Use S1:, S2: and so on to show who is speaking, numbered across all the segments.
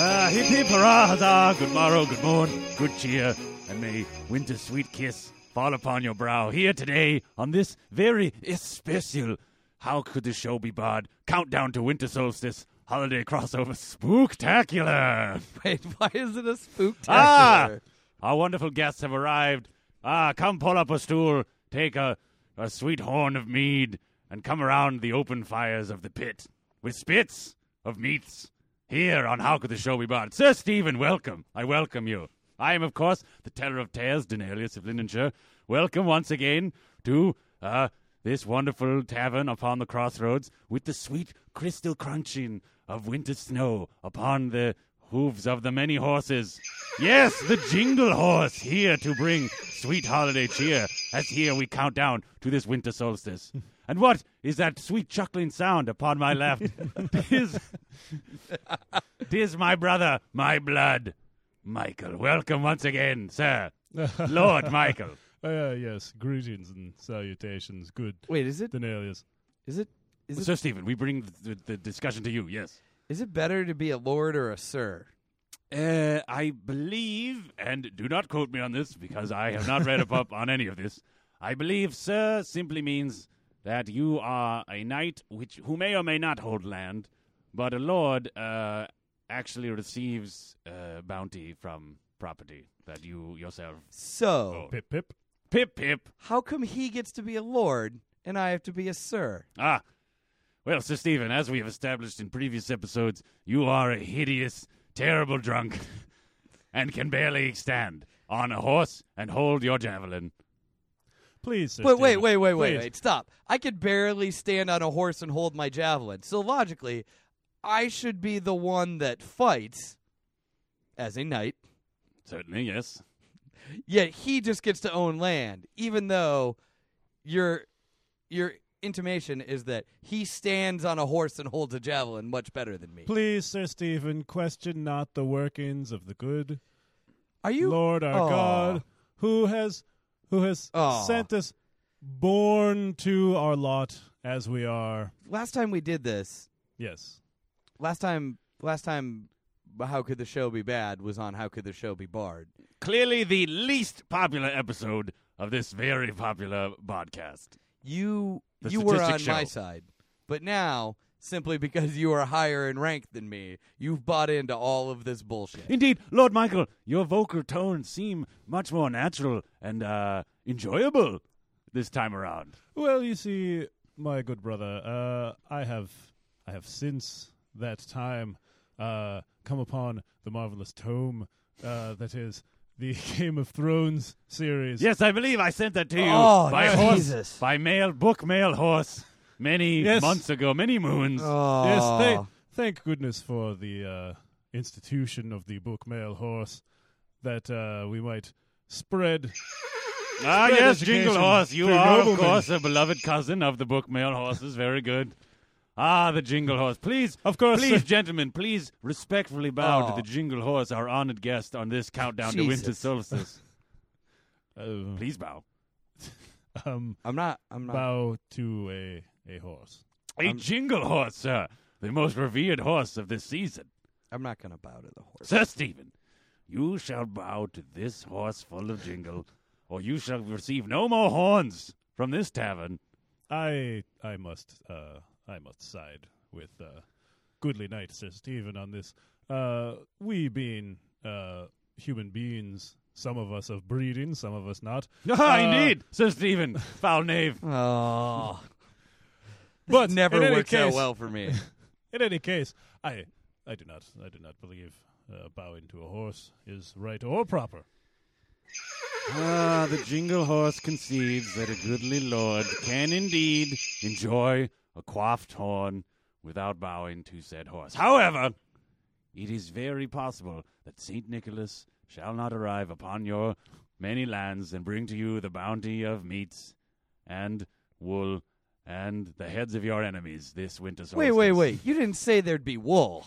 S1: Ah, hip hip hurrah, huzzah, good morrow, good morn, good cheer, and may winter's sweet kiss fall upon your brow here today on this very especial How Could the Show Be Barred countdown to winter solstice holiday crossover spooktacular.
S2: Wait, why is it a spooktacular?
S1: Ah, our wonderful guests have arrived. Ah, come pull up a stool, take a, a sweet horn of mead, and come around the open fires of the pit with spits of meats here on How Could the Show Be Barred. Sir Stephen, welcome. I welcome you. I am, of course, the teller of tales, Denalius of Lindenshire. Welcome once again to uh, this wonderful tavern upon the crossroads with the sweet crystal crunching of winter snow upon the hooves of the many horses. Yes, the jingle horse here to bring sweet holiday cheer as here we count down to this winter solstice. And what is that sweet chuckling sound upon my left? tis, tis my brother, my blood, Michael. Welcome once again, sir. Lord Michael.
S3: Uh, yes, greetings and salutations. Good,
S2: Wait, is it?
S3: Denalius.
S2: Is it? Is it?
S1: Sir Stephen, we bring the, the discussion to you, yes.
S2: Is it better to be a lord or a sir?
S1: Uh, I believe, and do not quote me on this because I have not read up on any of this. I believe, sir, simply means that you are a knight which who may or may not hold land, but a lord uh, actually receives uh, bounty from property that you yourself.
S2: So,
S1: Oh.
S3: Pip pip.
S1: Pip pip.
S2: how come he gets to be a lord and I have to be a sir?
S1: Ah, well, Sir Stephen, as we have established in previous episodes, you are a hideous, terrible drunk, and can barely stand on a horse and hold your javelin.
S3: Please, Sir
S2: Wait, wait,
S3: Stephen,
S2: wait, wait, wait,
S3: please.
S2: wait. Stop. I could barely stand on a horse and hold my javelin. So logically, I should be the one that fights as a knight.
S1: Certainly, yes.
S2: Yet he just gets to own land, even though your your intimation is that he stands on a horse and holds a javelin much better than me.
S3: Please, Sir Stephen, question not the workings of the good
S2: Are you
S3: Lord our
S2: Aw.
S3: God, who has who has
S2: Aw.
S3: sent us born to our lot as we are.
S2: Last time we did this,
S3: Yes.
S2: last time last time how could the show be bad was on how could the show be barred.
S1: Clearly, the least popular episode of this very popular podcast.
S2: You
S1: The
S2: you were on
S1: statistics
S2: my
S1: show.
S2: side. But now, simply because you are higher in rank than me, you've bought into all of this bullshit.
S1: Indeed, Lord Michael, your vocal tones seem much more natural and uh, enjoyable this time around.
S3: Well, you see, my good brother, uh, I have I have since that time uh, come upon the marvelous tome uh, that is the Game of Thrones series.
S1: Yes, I believe I sent that to you
S2: Oh,
S1: by horse, by mail, book mail horse, many
S3: Yes.
S1: months ago, many moons.
S2: Oh.
S3: Yes, thank, thank goodness for the uh, institution of the book mail horse that uh, we might spread.
S1: ah,
S3: spread
S1: yes,
S3: education
S1: Jingle Horse, you
S3: through
S1: are, of
S3: noblemen.
S1: course, a beloved cousin of the book mail horses. Very good. Ah, the Jingle Horse. Please,
S3: Of course,
S1: please,
S3: sir.
S1: gentlemen, please respectfully bow
S2: Oh.
S1: to the Jingle Horse, our honored guest on this countdown to winter
S2: Jesus.
S1: solstice.
S3: Uh,
S1: Please bow.
S3: um,
S2: I'm not I'm not
S3: bow to a a horse.
S1: A
S2: Um,
S1: Jingle Horse, sir, the most revered horse of this season.
S2: I'm not gonna bow to the horse.
S1: Sir Stephen, you shall bow to this horse full of jingle, or you shall receive no more horns from this tavern.
S3: I I must uh, I must side with uh, goodly knight Sir Stephen on this. Uh, we being uh, human beings, some of us of breeding, some of us not.
S1: Ah,
S3: Uh,
S1: indeed, Sir Stephen, foul knave.
S2: Oh,
S3: But
S2: never
S3: in any
S2: works out
S3: case-
S2: well for me.
S3: In any case, I I do not I do not believe uh, bowing to a horse is right or proper.
S1: Ah, the jingle horse conceives that a goodly lord can indeed enjoy a quaffed horn without bowing to said horse. However, it is very possible that Saint Nicholas shall not arrive upon your many lands and bring to you the bounty of meats and wool and the heads of your enemies this winter solstice.
S2: wait, wait, wait! You didn't say there'd be wool.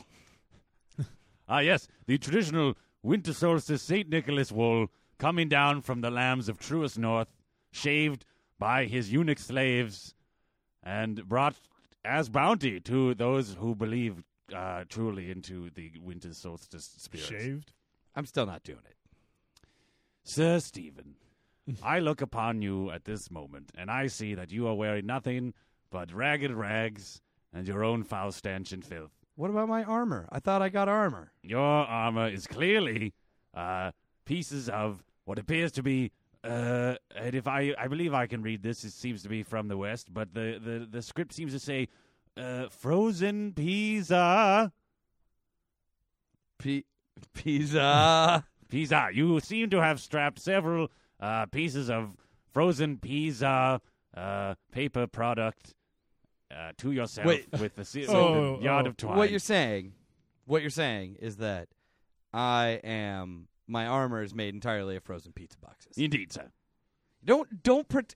S1: Ah, yes, the traditional winter solstice St. Nicholas wool coming down from the lambs of truest north, shaved by his eunuch slaves, and brought as bounty to those who believe uh, truly into the winter solstice spirit.
S3: Shaved?
S2: I'm still not doing it.
S1: Sir Stephen, I look upon you at this moment, and I see that you are wearing nothing but ragged rags and your own foul stench and filth.
S2: What about my armor? I thought I got armor.
S1: Your armor is clearly uh, pieces of what appears to be. Uh, and if I, I believe I can read this, it seems to be from the west, but the, the, the script seems to say uh, frozen pizza.
S2: P- pizza.
S1: Pizza. You seem to have strapped several uh, pieces of frozen pizza uh, paper product uh, to yourself
S2: Wait.
S1: with the
S3: Oh,
S1: with yard
S3: oh.
S1: of twine.
S2: what you're saying, what you're saying is that I am my armor is made entirely of frozen pizza boxes.
S1: Indeed, sir.
S2: Don't don't pret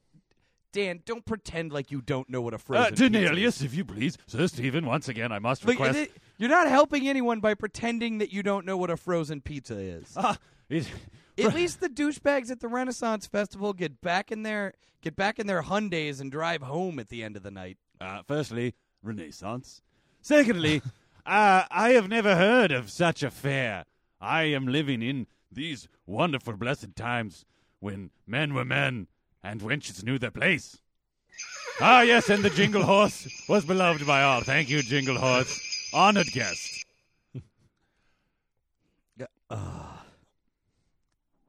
S2: Dan, don't pretend like you don't know what a
S1: Uh,
S2: frozen pizza
S1: Denalius,
S2: is.
S1: if you please. Sir Stephen, once again, I must
S2: Like,
S1: request.
S2: it- you're not helping anyone by pretending that you don't know what a frozen pizza is.
S1: Ah, it,
S2: At least the douchebags at the Renaissance Festival get back in their get back in their Hyundais and drive home at the end of the night.
S1: Uh, firstly, Renaissance. Secondly, uh, I have never heard of such a fair. I am living in these wonderful, blessed times when men were men and wenches knew their place. Ah, yes, and the Jingle Horse was beloved by all. Thank you, Jingle Horse. Honored guest.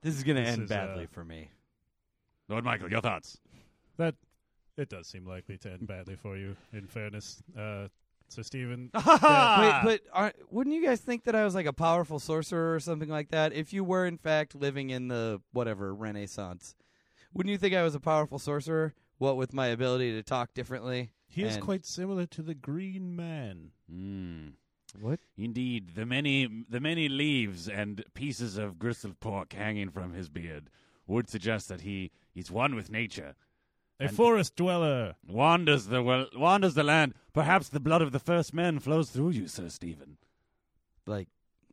S2: This is going to
S3: This
S2: end
S3: is,
S2: badly
S3: uh,
S2: for me.
S1: Lord Michael, your thoughts?
S3: That it does seem likely to end badly for you. In fairness, uh, so Stephen!
S2: Wait, but are, wouldn't you guys think that I was like a powerful sorcerer or something like that? If you were in fact living in the whatever Renaissance, wouldn't you think I was a powerful sorcerer? What with my ability to talk differently?
S3: he is
S2: And-
S3: quite similar to the Green Man.
S1: Mm.
S2: What?
S1: Indeed, the many the many leaves and pieces of gristled pork hanging from his beard would suggest that he is one with nature,
S3: A forest dweller.
S1: wanders the well, wanders the land. Perhaps the blood of the first men flows through you, Sir Stephen.
S2: Like,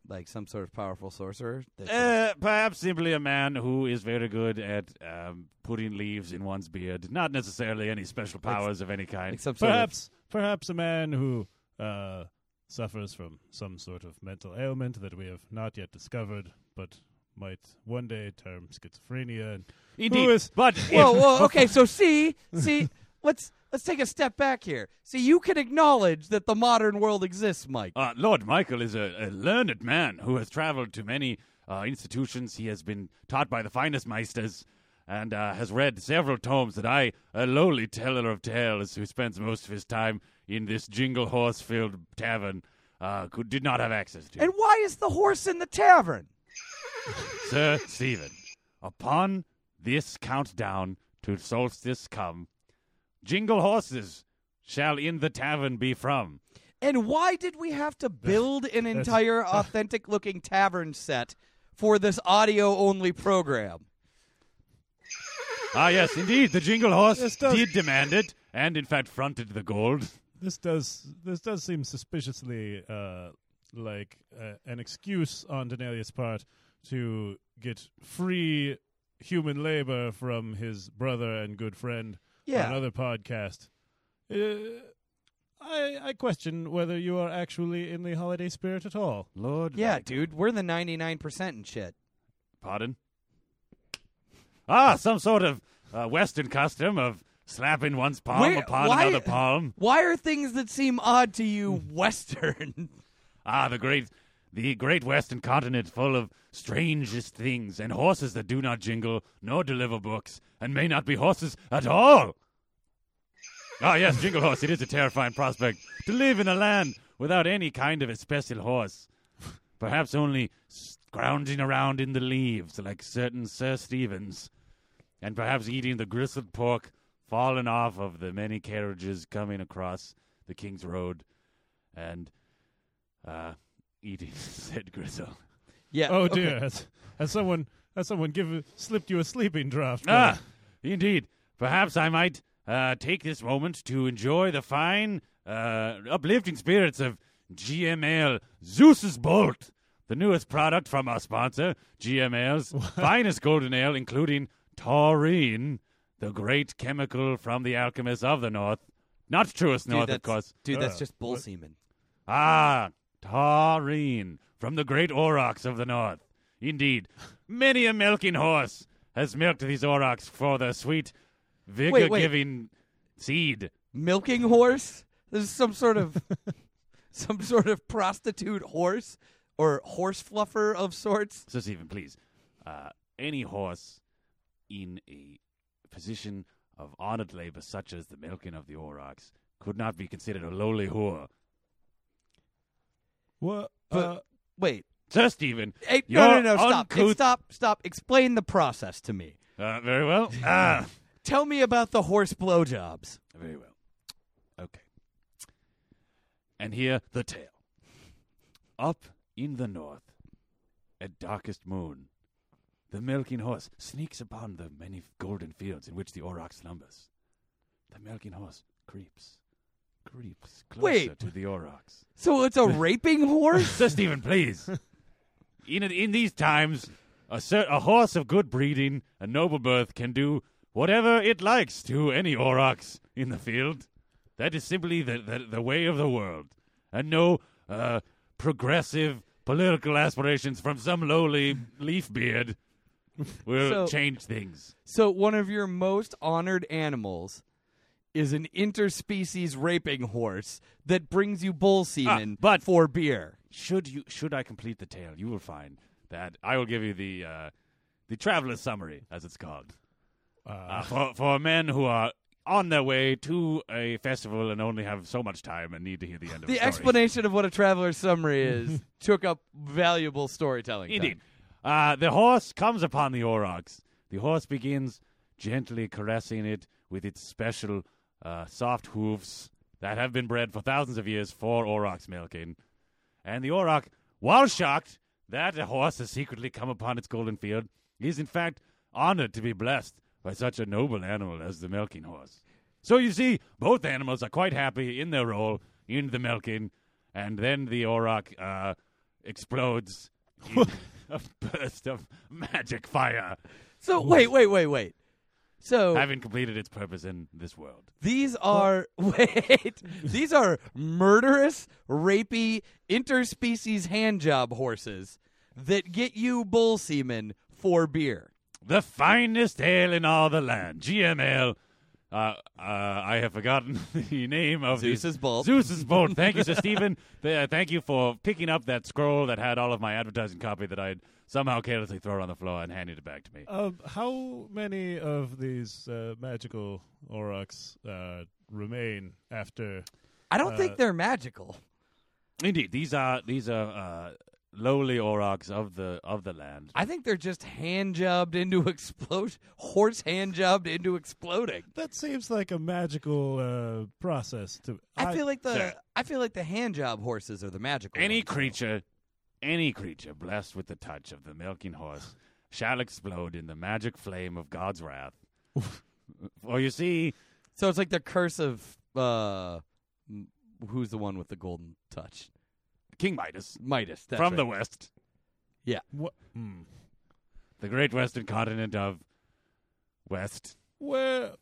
S2: like some sort of powerful sorcerer? that
S1: Uh, perhaps simply a man who is very good at um, putting leaves in one's beard. Not necessarily any special
S2: Like-
S1: powers of any kind.
S2: like some sort of
S3: Perhaps, perhaps a man who uh, suffers from some sort of mental ailment that we have not yet discovered, but might one day term schizophrenia. And
S1: Indeed,
S3: is-
S1: but
S2: Whoa, whoa, okay, so see, see, let's let's take a step back here. See, you can acknowledge that the modern world exists, Mike.
S1: Uh, Lord Michael is a, a learned man who has traveled to many uh, institutions. He has been taught by the finest maesters and uh, has read several tomes that I, a lowly teller of tales who spends most of his time in this jingle horse filled tavern, uh, could, did not have access to.
S2: And why is the horse in the tavern?
S1: Sir Stephen, upon this countdown to solstice come, jingle horses shall in the tavern be from.
S2: And why did we have to build an entire authentic looking tavern set for this audio only program?
S1: Ah, yes, indeed, the jingle horse
S3: Yes,
S1: did demand it, and in fact fronted the gold.
S3: This does this does seem suspiciously uh, like uh, an excuse on Denalius' part to get free human labor from his brother and good friend on
S2: Yeah.
S3: another podcast. Uh, I I question whether you are actually in the holiday spirit at all.
S1: Lord,
S2: Yeah,
S1: Michael.
S2: dude, we're the 99% and shit.
S1: Pardon? Ah, some sort of uh, Western custom of slapping one's palm
S2: Where-
S1: upon
S2: why-
S1: another palm.
S2: Why are things that seem odd to you Western?
S1: Ah, the great, the great Western continent, full of strangest things and horses that do not jingle nor deliver books and may not be horses at all. Ah, yes, jingle horse. It is a terrifying prospect to live in a land without any kind of a special horse. Perhaps only scrounging around in the leaves like certain Sir Stevens, and perhaps eating the gristled pork fallen off of the many carriages coming across the King's Road, and uh, eating said gristle.
S2: yeah.
S3: Oh
S2: okay.
S3: dear, has, has someone has someone give slipped you a sleeping draft?
S1: Ah, indeed. Perhaps I might uh, take this moment to enjoy the fine, uh, uplifting spirits of GML Ale Zeus's Bolt, the newest product from our sponsor, GML's Ale's finest golden ale, including taurine, the great chemical from the alchemists of the north, Not truest north, of course.
S2: Dude, that's
S3: Uh,
S2: just bull semen.
S1: Ah, taurine from the great aurochs of the north. Indeed, many a milking horse has milked these aurochs for their sweet, vigor-giving seed.
S2: Milking horse? This is some sort of some sort of prostitute horse or horse fluffer of sorts.
S1: So, Stephen, please, uh, any horse in a position of honored labor, such as the milking of the aurochs, could not be considered a lowly whore.
S3: What?
S2: But-
S3: uh,
S2: Wait.
S1: Sir Stephen,
S2: Hey, no, no,
S1: You're
S2: no, stop.
S1: uncouth-
S2: Stop, stop. Explain the process to me.
S1: uh, very well. Ah,
S2: Tell me about the horse blowjobs.
S1: very well. Okay. And here the tale. Up in the north, at darkest moon, the milking horse sneaks upon the many golden fields in which the aurochs slumbers. The milking horse creeps, creeps closer
S2: Wait.
S1: to the aurochs.
S2: So it's a raping horse?
S1: Sir Stephen, please. In in these times, a cer- a horse of good breeding and noble birth can do whatever it likes to any aurochs in the field. That is simply the the, the way of the world, and no uh, progressive political aspirations from some lowly leaf beard will
S2: So-
S1: change things.
S2: So one of your most honored animals is an interspecies raping horse that brings you bull semen
S1: but-
S2: for beer.
S1: Should you should I complete the tale, you will find that I will give you the uh, the traveler's summary, as it's called.
S3: uh,
S1: uh, for for men who are on their way to a festival and only have so much time and need to hear the end of
S2: The
S1: a story.
S2: explanation of what a traveler's summary is took up valuable storytelling. time.
S1: Uh, the horse comes upon the aurochs. The horse begins gently caressing it with its special uh, soft hooves that have been bred for thousands of years for aurochs milking. And the auroch, while shocked that a horse has secretly come upon its golden field, is in fact honored to be blessed by such a noble animal as the milking horse. So you see, both animals are quite happy in their role in the milking, and then the auroch uh, explodes a burst of magic fire,
S2: So wait, wait, wait, wait. So
S1: having completed its purpose in this world.
S2: these are wait, these are murderous, rapey, interspecies handjob horses that get you bull semen for beer.
S1: The finest ale in all the land, GM ale. Uh, uh, I have forgotten the name of these-
S2: Zeus's Bolt.
S1: Zeus's Bolt. Thank you, Sir Stephen. Th- uh, thank you for picking up that scroll that had all of my advertising copy that I'd somehow carelessly thrown on the floor and handed it back to me.
S3: Um, how many of these uh, magical aurochs uh, remain after?
S2: I don't think they're magical.
S1: Indeed, these are these are uh, lowly aurochs of the of the land.
S2: I think they're just hand jobbed into explode horse hand jobbed into exploding.
S3: That seems like a magical uh, process. To
S2: I, feel like the
S1: Sir.
S2: I feel like the hand job horses are the magical.
S1: Any
S2: ones, though.
S1: creature, any creature blessed with the touch of the milking horse shall explode in the magic flame of God's wrath. For you see,
S2: So it's like the curse of uh, m- who's the one with the golden touch?
S1: King Midas
S2: Midas. That's
S1: from the
S2: right.
S1: west,
S3: what? Hmm.
S1: the great western continent of West.
S3: Where?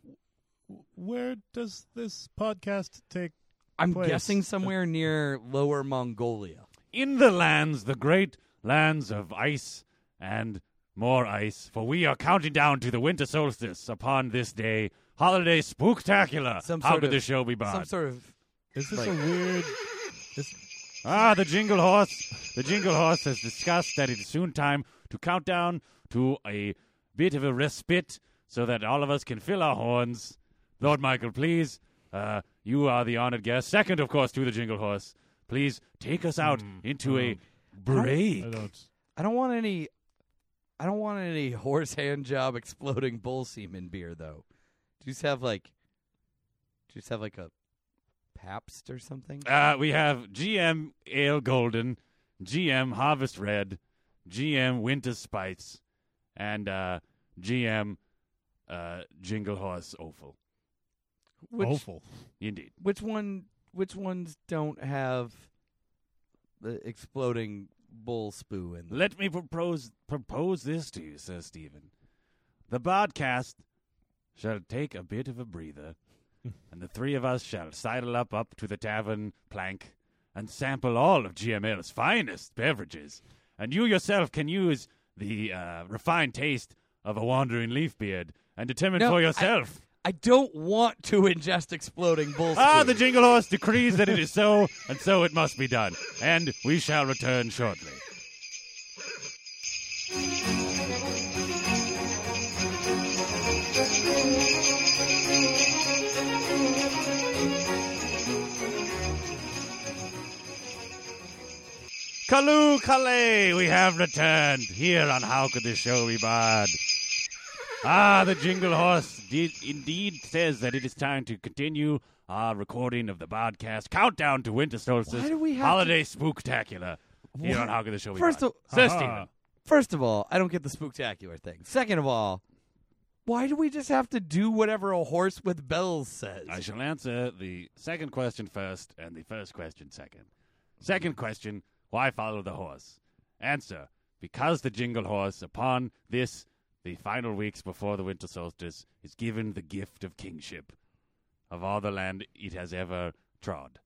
S3: Where does this podcast take?
S2: I'm
S3: place.
S2: guessing somewhere near Lower Mongolia.
S1: In the lands, the great lands of ice and more ice, for we are counting down to the winter solstice upon this day. Holiday spooktacular.
S2: Some
S1: How
S2: sort
S1: could
S2: of-
S1: this show be bought?
S2: Some sort of
S3: Is this
S2: Like-
S3: a weird? Is,
S1: Ah, the jingle horse. The jingle horse has discussed that it is soon time to count down to a bit of a respite so that all of us can fill our horns. Lord Michael, please, uh, you are the honored guest. Second, of course, to the jingle horse. Please take us out
S3: Hmm,
S1: into a
S3: um,
S1: break.
S3: I don't.
S2: I don't want any I don't want any horse hand job exploding bull semen beer though. Do you just have like do you just have like a Pabst or something?
S1: Uh, we have GM Ale Golden, GM Harvest Red, GM Winter Spice, and uh, GM uh, Jingle Horse Offal.
S2: Which
S3: Awful.
S1: Indeed.
S2: which one which ones don't have the exploding bull spoo in them?
S1: Let me propose propose this to you, Sir Stephen. The podcast shall take a bit of a breather and the three of us shall sidle up up to the tavern plank and sample all of GML's finest beverages. And you yourself can use the uh, refined taste of a wandering leaf beard and determine
S2: No,
S1: for yourself.
S2: I don't want to ingest exploding bull.
S1: Ah, the jingle horse decrees that it is so, and so it must be done. And we shall return shortly. Kalu Kale, we have returned here on How Could This Show Be Bad? Ah, the Jingle Horse did, indeed says that it is time to continue our recording of the podcast Countdown to Winter Solstice
S2: Why do we have
S1: Holiday Spooktacular here on How Could This Show Be
S2: First
S1: Bad?
S2: of-
S1: Sir
S3: Aha.
S1: Stephen.
S2: First of all, I don't get the spooktacular thing. Second of all, why do we just have to do whatever a horse with bells says?
S1: I shall answer the second question first and the first question second. Second question Why follow the horse? Answer Because the jingle horse, upon this, the final weeks before the winter solstice, is given the gift of kingship of all the land it has ever trod.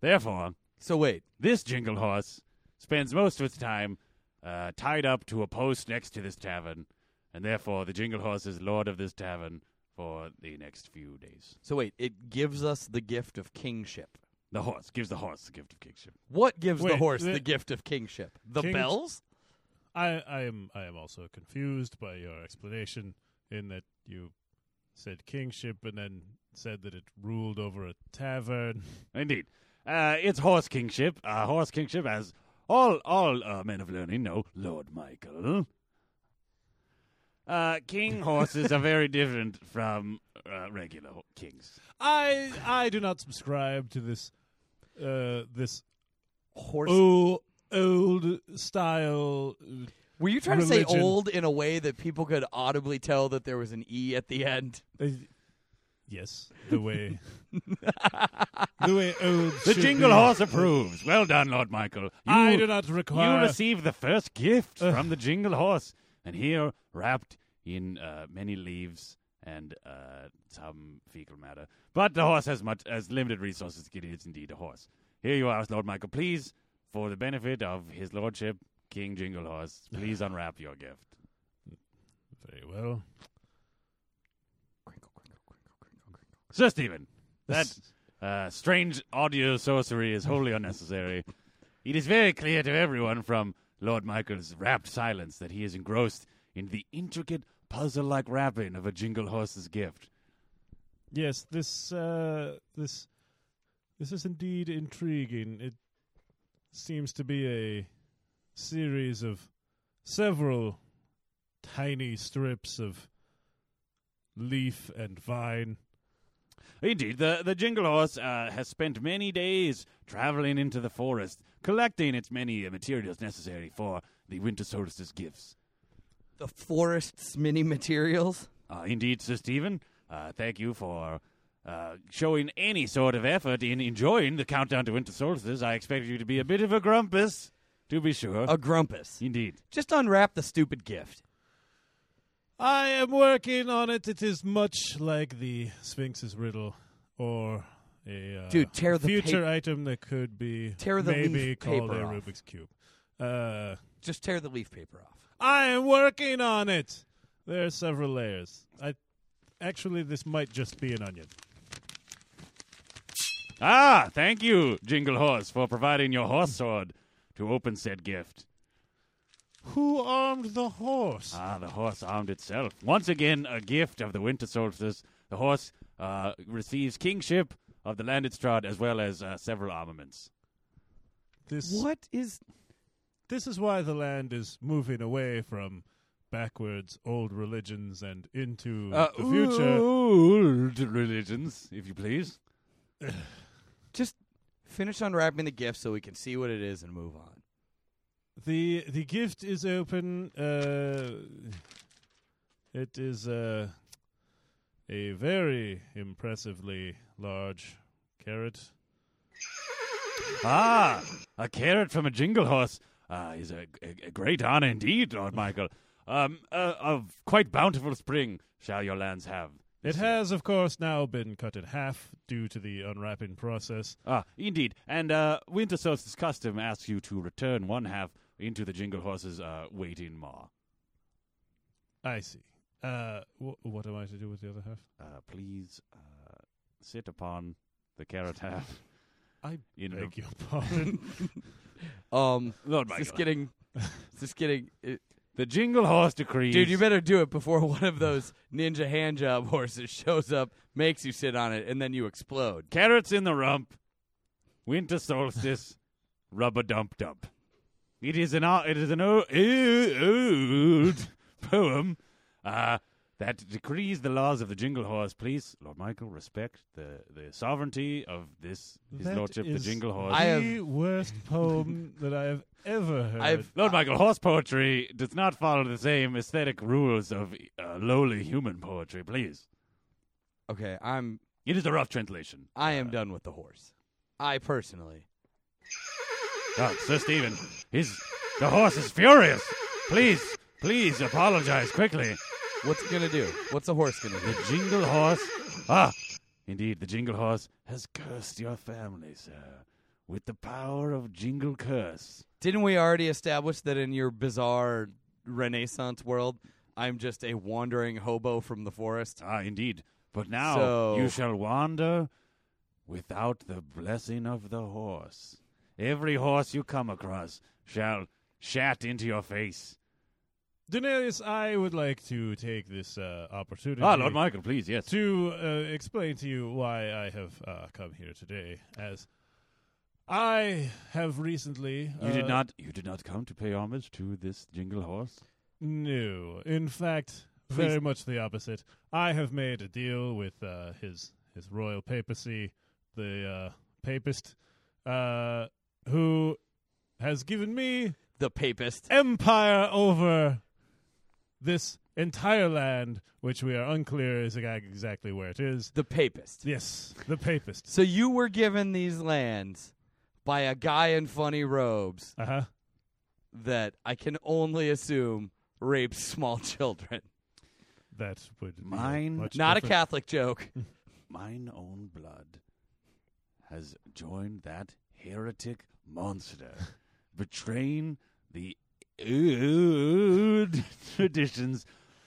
S1: Therefore,
S2: so wait,
S1: this jingle horse spends most of its time uh, tied up to a post next to this tavern, and therefore the jingle horse is lord of this tavern for the next few days.
S2: so wait, it gives us the gift of kingship.
S1: The horse gives the horse the gift of kingship.
S2: What gives the horse
S3: the-
S2: the gift of kingship? The
S3: King-
S2: bells?
S3: I, I am I am also confused by your explanation in that you said kingship and then said that it ruled over a tavern.
S1: Indeed, uh, it's horse kingship. Uh, horse kingship, as all all uh, men of learning know, Lord Michael. Uh, king horses are very different from uh, regular kings.
S3: I I do not subscribe to this uh this
S2: Horse.
S3: old old style uh,
S2: Were you trying to say
S3: religion.
S2: old in a way that people could audibly tell that there was an E at the end?
S3: uh, yes the way the way old
S1: The
S3: should
S1: jingle
S3: be.
S1: horse approves. Well done, Lord Michael. You,
S3: I do not require.
S1: you receive the first gift
S3: Ugh.
S1: from the jingle horse, and here, wrapped in uh, many leaves and uh, some fecal matter, but the horse has much as limited resources. It is indeed a horse. Here you are, Lord Michael. Please, for the benefit of His Lordship, King Jingle Horse, please unwrap your gift.
S3: very well.
S1: Sir Stephen, that uh, strange audio sorcery is wholly unnecessary. It is very clear to everyone from Lord Michael's rapt silence that he is engrossed in the intricate puzzle-like wrapping of a jingle horse's gift.
S3: Yes, this uh, this this is indeed intriguing. It seems to be a series of several tiny strips of leaf and vine.
S1: Indeed, the, the jingle horse uh, has spent many days traveling into the forest, collecting its many uh, materials necessary for the winter solstice gifts.
S2: The forest's mini materials?
S1: Uh, indeed, Sir Stephen, uh, thank you for uh, showing any sort of effort in enjoying the countdown to winter solstice. I expected you to be a bit of a grumpus, to be sure.
S2: A grumpus.
S1: indeed.
S2: Just unwrap the stupid gift.
S3: I am working on it. It is much like the Sphinx's riddle, or a uh,
S2: Dude, tear the
S3: future
S2: pa-
S3: item that could be
S2: Tear the
S3: maybe
S2: leaf
S3: called
S2: paper
S3: a
S2: off.
S3: Rubik's cube. Uh,
S2: Just tear the leaf paper off.
S3: I am working on it. There are several layers. I actually, this might just be an onion.
S1: Ah, thank you, Jingle Horse, for providing your horse sword to open said gift.
S3: Who armed the horse?
S1: Ah, the horse armed itself. Once again, a gift of the winter solstice. The horse uh, receives kingship of the land it trod, as well as uh, several armaments.
S3: This
S2: What is.
S3: This is why the land is moving away from backwards old religions and into
S1: Uh,
S3: the future.
S1: Old religions, if you please.
S2: Just finish unwrapping the gift so we can see what it is and move on.
S3: The the gift is open. Uh, it is uh, a very impressively large carrot.
S1: Ah, a carrot from a jingle horse uh, is a, a, a great honor indeed, Lord Michael. Um, uh, of quite bountiful spring shall your lands have.
S3: It has, of course, now been cut in half due to the unwrapping process.
S1: Ah, indeed. And uh, Winter Solstice custom asks you to return one half into the Jingle Horse's uh, waiting maw.
S3: I see. Uh, wh- what am I to do with the other half?
S1: Uh, please uh, sit upon the carrot half.
S3: I beg your pardon.
S2: Um,
S1: Lord Michael.
S2: this getting? This getting? It,
S1: the Jingle Horse decrees.
S2: dude, you better do it before one of those ninja hand job horses shows up, makes you sit on it, and then you explode.
S1: Carrots in the rump. Winter solstice. rubber dump dump. It is an o- it is an o- old poem uh, that decrees the laws of the Jingle Horse. Please, Lord Michael, respect the, the sovereignty of this His
S3: That
S1: Lordship the Jingle Horse.
S2: I have-
S3: the worst poem that I have ever heard.
S2: I've
S1: Lord Michael, horse poetry does not follow the same aesthetic rules of uh, lowly human poetry. Please,
S2: okay. I'm
S1: it is a rough translation.
S2: I am
S1: Uh,
S2: done with the horse. I personally.
S1: Oh, Sir Stephen, his the horse is furious. Please, please apologize quickly.
S2: What's it gonna do? What's the horse gonna do?
S1: The jingle horse, ah, indeed, the jingle horse has cursed your family, sir, with the power of jingle curse.
S2: Didn't we already establish that in your bizarre Renaissance world, I'm just a wandering hobo from the forest?
S1: Ah, indeed. But now
S2: So-
S1: you shall wander without the blessing of the horse. Every horse you come across shall shat into your face.
S3: Daenerys, I would like to take this uh, opportunity
S1: Ah, Lord Michael, please, yes.
S3: to uh, explain to you why I have uh, come here today. As I have recently,
S1: You did
S3: uh,
S1: not. You did not come to pay homage to this jingle horse.
S3: No, in fact,
S2: Please.
S3: very much the opposite. I have made a deal with uh, his his royal papacy, the uh, papist, uh, who has given me
S2: The papist.
S3: empire over this entire land, which we are unclear is exactly where it is.
S2: The papist.
S3: Yes, the papist.
S2: So you were given these lands by a guy in funny robes
S3: Uh huh.
S2: that I can only assume rapes small children.
S3: That would be
S1: Mine-
S3: much
S2: Not a
S3: different.
S2: Catholic joke.
S1: Mine own blood has joined that heretic monster, betraying the old traditions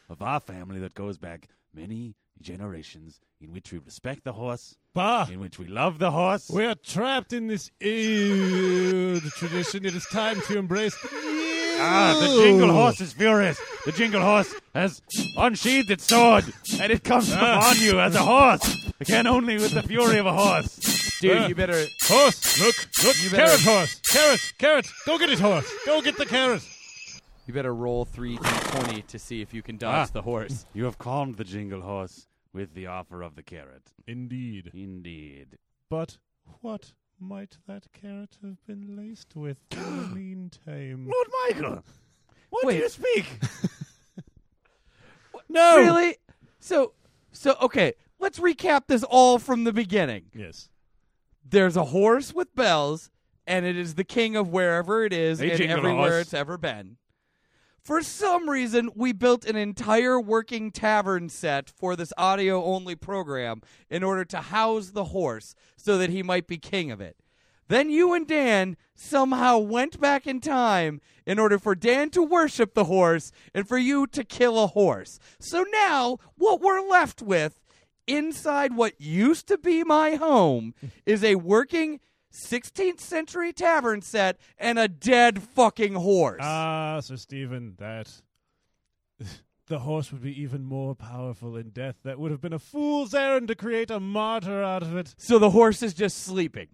S1: of our family that goes back many generations, in which we respect the horse,
S3: Bah!
S1: in which we love the horse.
S3: We are trapped in this old tradition. It is time to embrace.
S1: Ah, the jingle horse is furious. The jingle horse has unsheathed its sword, and it comes upon you as a horse. Again, only with the fury of a horse.
S2: Dude,
S3: Uh,
S2: you better
S3: Horse, look, look,
S2: You better-
S3: carrot horse, carrot, carrot. Go get it, horse. Go get the carrot.
S2: You better roll three d20 to see if you can dodge
S1: Ah.
S2: the horse.
S1: You have calmed the jingle horse with the offer of the carrot.
S3: Indeed.
S1: Indeed.
S3: But what might that carrot have been laced with in the meantime?
S1: Lord Michael, what
S2: Wait.
S1: do you speak? no.
S2: Really? So, so okay. Let's recap this all from the beginning.
S3: Yes.
S2: There's a horse with bells, and it is the king of wherever it is
S1: Hey,
S2: and
S1: jingle
S2: everywhere
S1: horse.
S2: it's ever been. For some reason, we built an entire working tavern set for this audio only program in order to house the horse so that he might be king of it. Then you and Dan somehow went back in time in order for Dan to worship the horse and for you to kill a horse. So now, what we're left with inside what used to be my home is a working 16th century tavern set and a dead fucking horse.
S3: Ah, Sir Stephen, that the horse would be even more powerful in death. That would have been a fool's errand to create a martyr out of it.
S2: so the horse is just sleeping.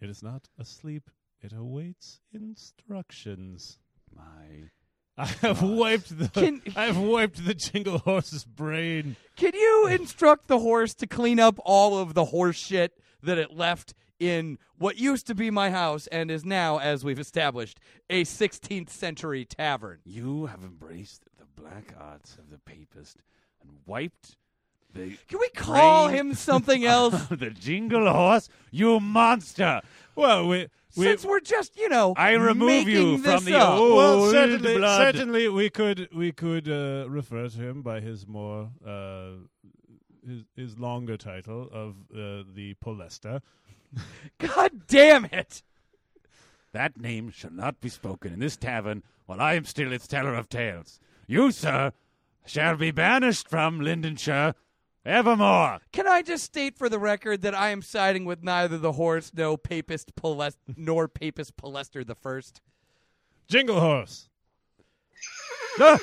S3: It is not asleep. It awaits instructions.
S1: My
S3: I have wiped the
S2: Can-
S3: I have wiped the jingle horse's brain.
S2: Can you instruct the horse to clean up all of the horse shit that it left in what used to be my house and is now, as we've established, a 16th century tavern?
S1: You have embraced the black arts of the papist and wiped the
S2: Can we call
S1: brain
S2: him something else?
S1: the jingle horse, you monster!
S3: Well, we we
S2: Since we're just, you know,
S1: I remove you from the
S2: up.
S1: old
S3: well, certainly,
S1: blood.
S3: certainly we could we could uh, refer to him by his more uh, his, his longer title of uh, the Polesta.
S2: God damn it!
S1: That name shall not be spoken in this tavern while I am still its teller of tales. You, sir, shall be banished from Lindenshire evermore.
S2: Can I just state for the record that I am siding with neither the horse, no papist Palest- nor papist Palester the first?
S3: Jingle Horse!
S1: No,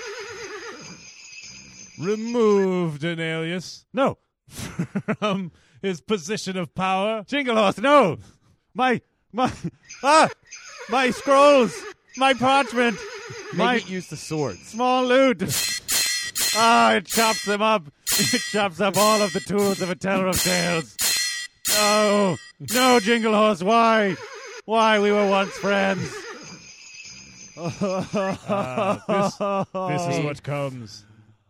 S3: Remove Denalius
S1: no,
S3: from his position of power.
S1: Jingle Horse, no! My, my, ah! My scrolls! My parchment! My
S2: use the sword.
S1: small loot! Ah, it chops them up! It chops up all of the tools of a teller of tales! No! No, Jingle Horse, why? Why we were once friends!
S3: Ah, this, this is what comes.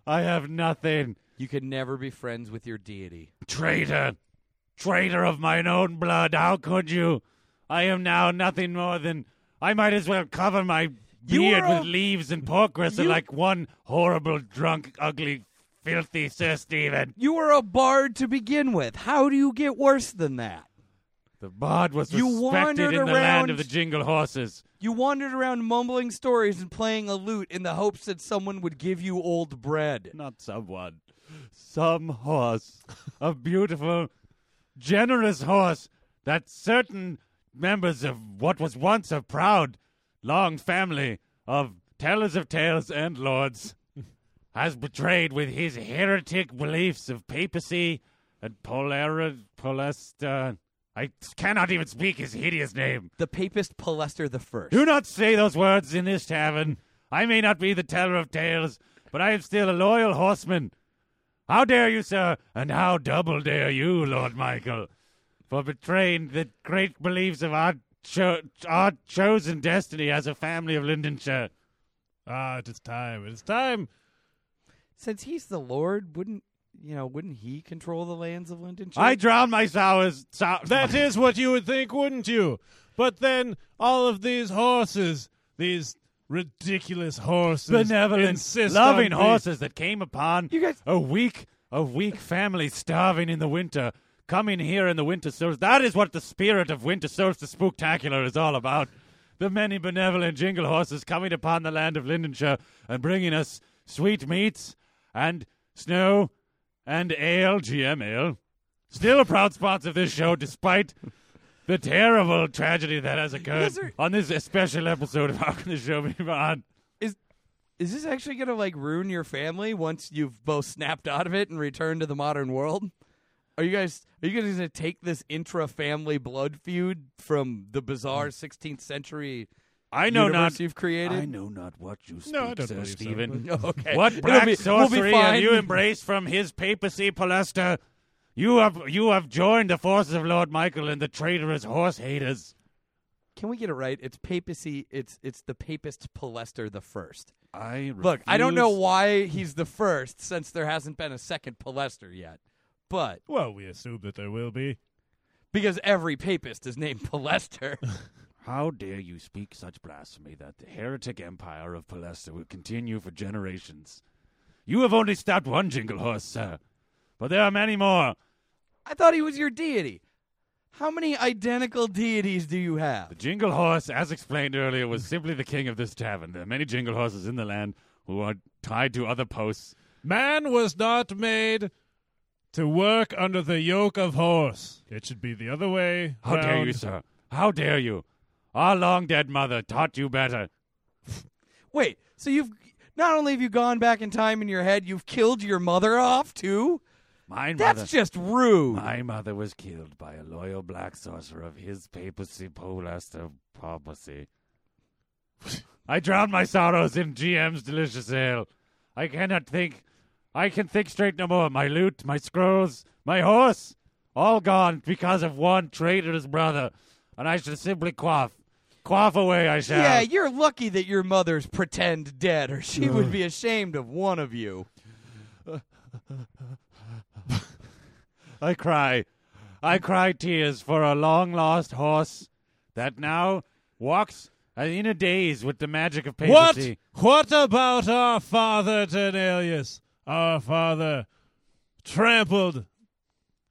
S1: I have nothing.
S2: You could never be friends with your deity.
S1: Traitor! Traitor of mine own blood, how could you? I am now nothing more than. I might as well cover my beard
S2: a-
S1: with leaves and pork gristle
S2: You-
S1: like one horrible, drunk, ugly, filthy Sir Stephen.
S2: You were a bard to begin with. How do you get worse than that?
S1: The bard was
S2: You
S1: respected
S2: wandered
S1: in the land of the jingle horses.
S2: You wandered around mumbling stories and playing a lute in the hopes that someone would give you old bread.
S1: Not someone. Some horse. a beautiful, generous horse that certain members of what was once a proud, long family of tellers of tales and lords has betrayed with his heretic beliefs of papacy and polera, polesta. I cannot even speak his hideous name.
S2: The papist Palester the first.
S1: Do not say those words in this tavern. I may not be the teller of tales, but I am still a loyal horseman. How dare you, sir, and how double dare you, Lord Michael, for betraying the great beliefs of our, cho- our chosen destiny as a family of Lindenshire.
S3: Ah, it is time. It is time.
S2: Since he's the lord, wouldn't you know? Wouldn't he control the lands of Lindenshire?
S1: I drown my sours. Sow-
S3: That is what you would think, wouldn't you? But then all of these horses, these ridiculous horses,
S1: benevolent,
S3: insist
S1: loving horses that came upon
S2: You guys-
S1: a weak, a weak family starving in the winter, coming here in the winter solstice. That is what the spirit of winter solstice spooktacular is all about. The many benevolent jingle horses coming upon the land of Lindenshire and bringing us sweet meats and snow and ale, GM ale. Still a proud sponsor of this show, despite the terrible tragedy that has occurred
S2: Yes, sir.
S1: on this special episode of How Can the Show Be On.
S2: Is is this actually gonna like ruin your family once you've both snapped out of it and returned to the modern world? Are you guys are you guys gonna take this intra family blood feud from the bizarre hmm. 16th century
S1: I know
S2: universe
S1: not.
S2: you've created?
S1: I know not what you speak,
S3: No, I don't
S1: Sir
S3: believe so,
S1: Stephen.
S2: Okay.
S1: What
S2: It'll
S1: black
S2: be- we'll be
S1: sorcery have
S2: fine.
S1: you embraced from his papacy, Palester? You have you have joined the forces of Lord Michael and the traitorous horse haters.
S2: Can we get it right? It's papacy. It's it's the papist Palester the first.
S1: I
S2: Look, I don't know why he's the first since there hasn't been a second Palester yet, but
S3: Well, we assume that there will be.
S2: because every papist is named Palester.
S1: How dare you speak such blasphemy that the heretic empire of Palester will continue for generations? You have only stopped one jingle horse, sir, but there are many more.
S2: I thought he was your deity. How many identical deities do you have?
S1: The jingle horse, as explained earlier, was simply the king of this tavern. There are many jingle horses in the land who are tied to other posts.
S3: Man was not made to work under the yoke of horse. It should be the other way.
S1: How dare you, sir? How dare you? Our long dead mother taught you better.
S2: Wait, so you've not only have you gone back in time in your head, you've killed your mother off too?
S1: My
S2: That's
S1: mother,
S2: just rude.
S1: my mother was killed by a loyal black sorcerer of his papacy, Polester papacy. I drown my sorrows in GM's delicious ale. I cannot think. I can think straight no more. My loot, my scrolls, my horse, all gone because of one traitorous brother, and I should simply quaff, quaff away. I shall.
S2: Yeah, you're lucky that your mother's pretend dead, or she would be ashamed of one of you.
S1: I cry. I cry tears for a long lost horse that now walks in a daze with the magic of
S3: What?
S1: papacy.
S3: What about our father, Denalius? Our father, trampled,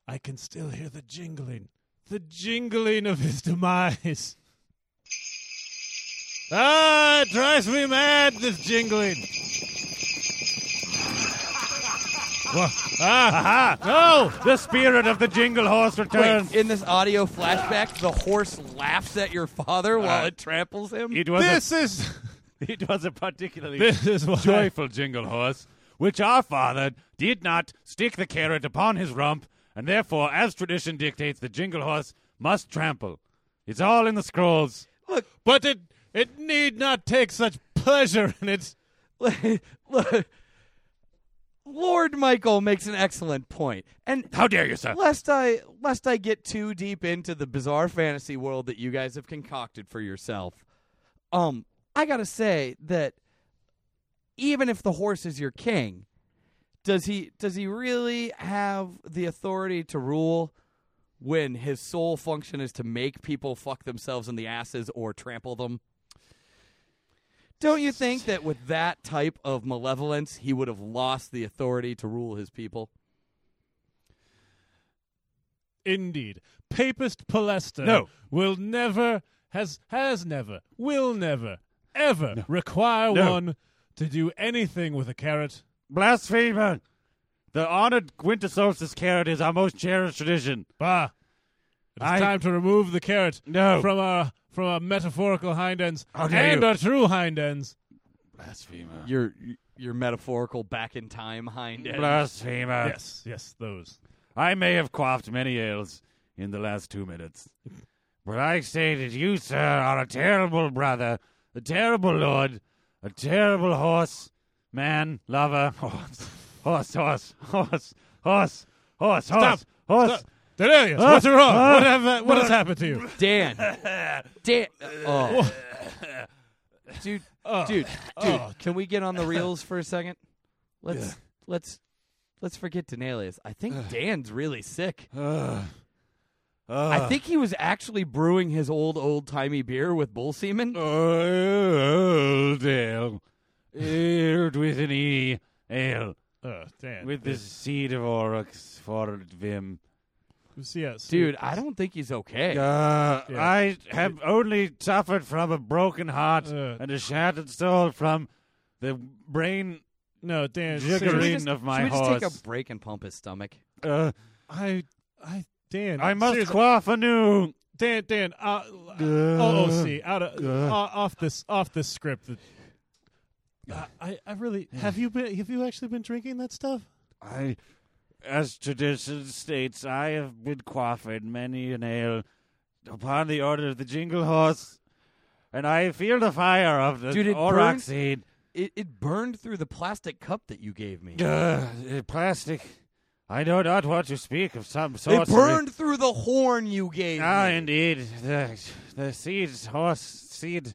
S3: I can still hear the jingling, the jingling of his demise. Ah, it drives me mad, this jingling. Wha- ah, no!
S1: The spirit of the jingle horse returns.
S2: Wait, in this audio flashback, the horse laughs at your father while
S1: Uh,
S2: it tramples him.
S1: It was
S3: This is
S1: a, it was a particularly
S3: this is why
S1: joyful jingle horse, which our father did not stick the carrot upon his rump, and therefore, as tradition dictates, the jingle horse must trample. It's all in the scrolls.
S2: Look,
S3: But it it need not take such pleasure in its
S2: look, Lord Michael makes an excellent point, and
S1: How dare you, sir?
S2: lest I lest I get too deep into the bizarre fantasy world that you guys have concocted for yourself, um, I gotta say that even if the horse is your king, does he does he really have the authority to rule when his sole function is to make people fuck themselves in the asses or trample them? Don't you think that with that type of malevolence, he would have lost the authority to rule his people?
S3: Indeed. Papist Palesta
S1: No.
S3: will never, has, has never, will never, ever require
S1: No.
S3: one to do anything with a carrot.
S1: Blasphemer! The honored winter solstice carrot is our most cherished tradition.
S3: Bah! It is
S1: I-
S3: time to remove the carrot
S1: No.
S3: from our from a metaphorical hind ends and
S1: you.
S3: a true hind ends.
S1: Blasphemer.
S2: Your your metaphorical back in time hind end.
S1: Blasphemer.
S3: Yes, yes, those.
S1: I may have quaffed many ales in the last two minutes, but I say that you, sir, are a terrible brother, a terrible lord, a terrible horse, man, lover, horse, horse, horse, horse, horse, horse, Stop. horse,
S3: Stop. Denalius,
S1: Ah,
S3: what's wrong? what, have, what has happened to you?
S2: Dan, Dan, oh, dude,
S3: Oh.
S2: dude, dude,
S3: Oh.
S2: can we get on the reels for a second? Let's let's let's forget Denalius. I think Dan's really sick.
S1: Ugh.
S2: I think he was actually brewing his old old timey beer with bull semen.
S1: Old ale, ale with an e, ale
S3: Oh, Dan.
S1: with the seed of oryx for vim.
S3: Yes,
S2: Dude, I don't think he's okay.
S1: Uh,
S3: Yeah.
S1: I have only suffered from a broken heart
S3: Uh.
S1: and a shattered soul from the brain
S3: No, Dan.
S1: Sugar
S2: Should we
S1: green
S2: just,
S1: of my
S2: should we just take a break and pump his stomach?
S1: Uh,
S3: I, I, Dan.
S1: I must
S3: seriously,
S1: quaff anew.
S3: Dan, Dan. Uh,
S1: Uh,
S3: OOC out of
S1: uh.
S3: uh, off this off this script. Uh, I, I really have you been have you actually been drinking that stuff?
S1: I, as tradition states, I have been quaffing many an ale upon the order of the jingle horse, and I feel the fire of the
S2: Dude, it burns-
S1: seed.
S2: It, it burned through the plastic cup that you gave me.
S1: Uh, uh, plastic. I know not what to speak of some
S2: It
S1: sort.
S2: burned through the horn you gave
S1: Ah,
S2: me.
S1: indeed. The the seed horse seed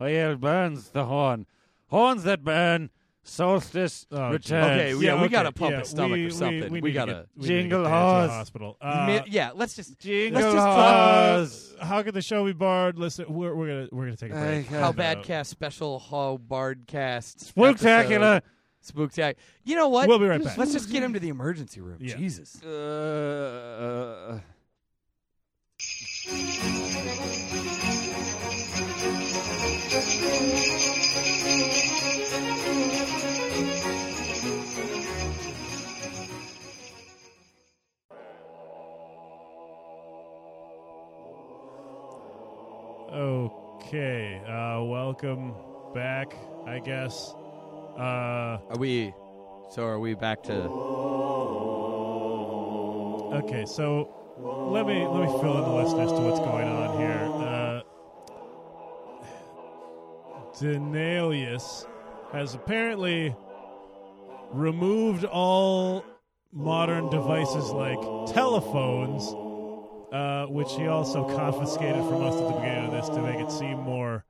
S1: oil burns the horn. Horns that burn. Solstice
S3: Oh,
S1: returns.
S2: Okay, yeah, we
S3: okay,
S2: gotta pump
S3: yeah,
S2: his stomach
S3: we,
S2: or something.
S3: We,
S2: We
S3: need to
S2: gotta-
S3: get- we need to
S1: Jingle
S3: get Dan to
S1: horse.
S3: hospital.
S2: Mi-
S3: Uh,
S2: yeah, let's just
S1: Jingle
S2: Let's just,
S1: horse.
S3: how could the show be barred? Listen, we're, we're gonna we're gonna take a break.
S1: I-
S2: how
S1: Uh,
S2: bad cast special how bard cast
S1: Spooktacular.
S2: spooktacular. You know what?
S3: We'll be right back.
S2: Let's just get him to the emergency room.
S3: Yeah.
S2: Jesus.
S3: Okay, uh, welcome back. I guess. Uh,
S2: Are we? So are we back to?
S3: okay, so let me let me fill in the listeners to what's going on here. Uh, Denalius has apparently removed all modern devices like telephones, uh, which he also confiscated from us at the beginning of this to make it seem more.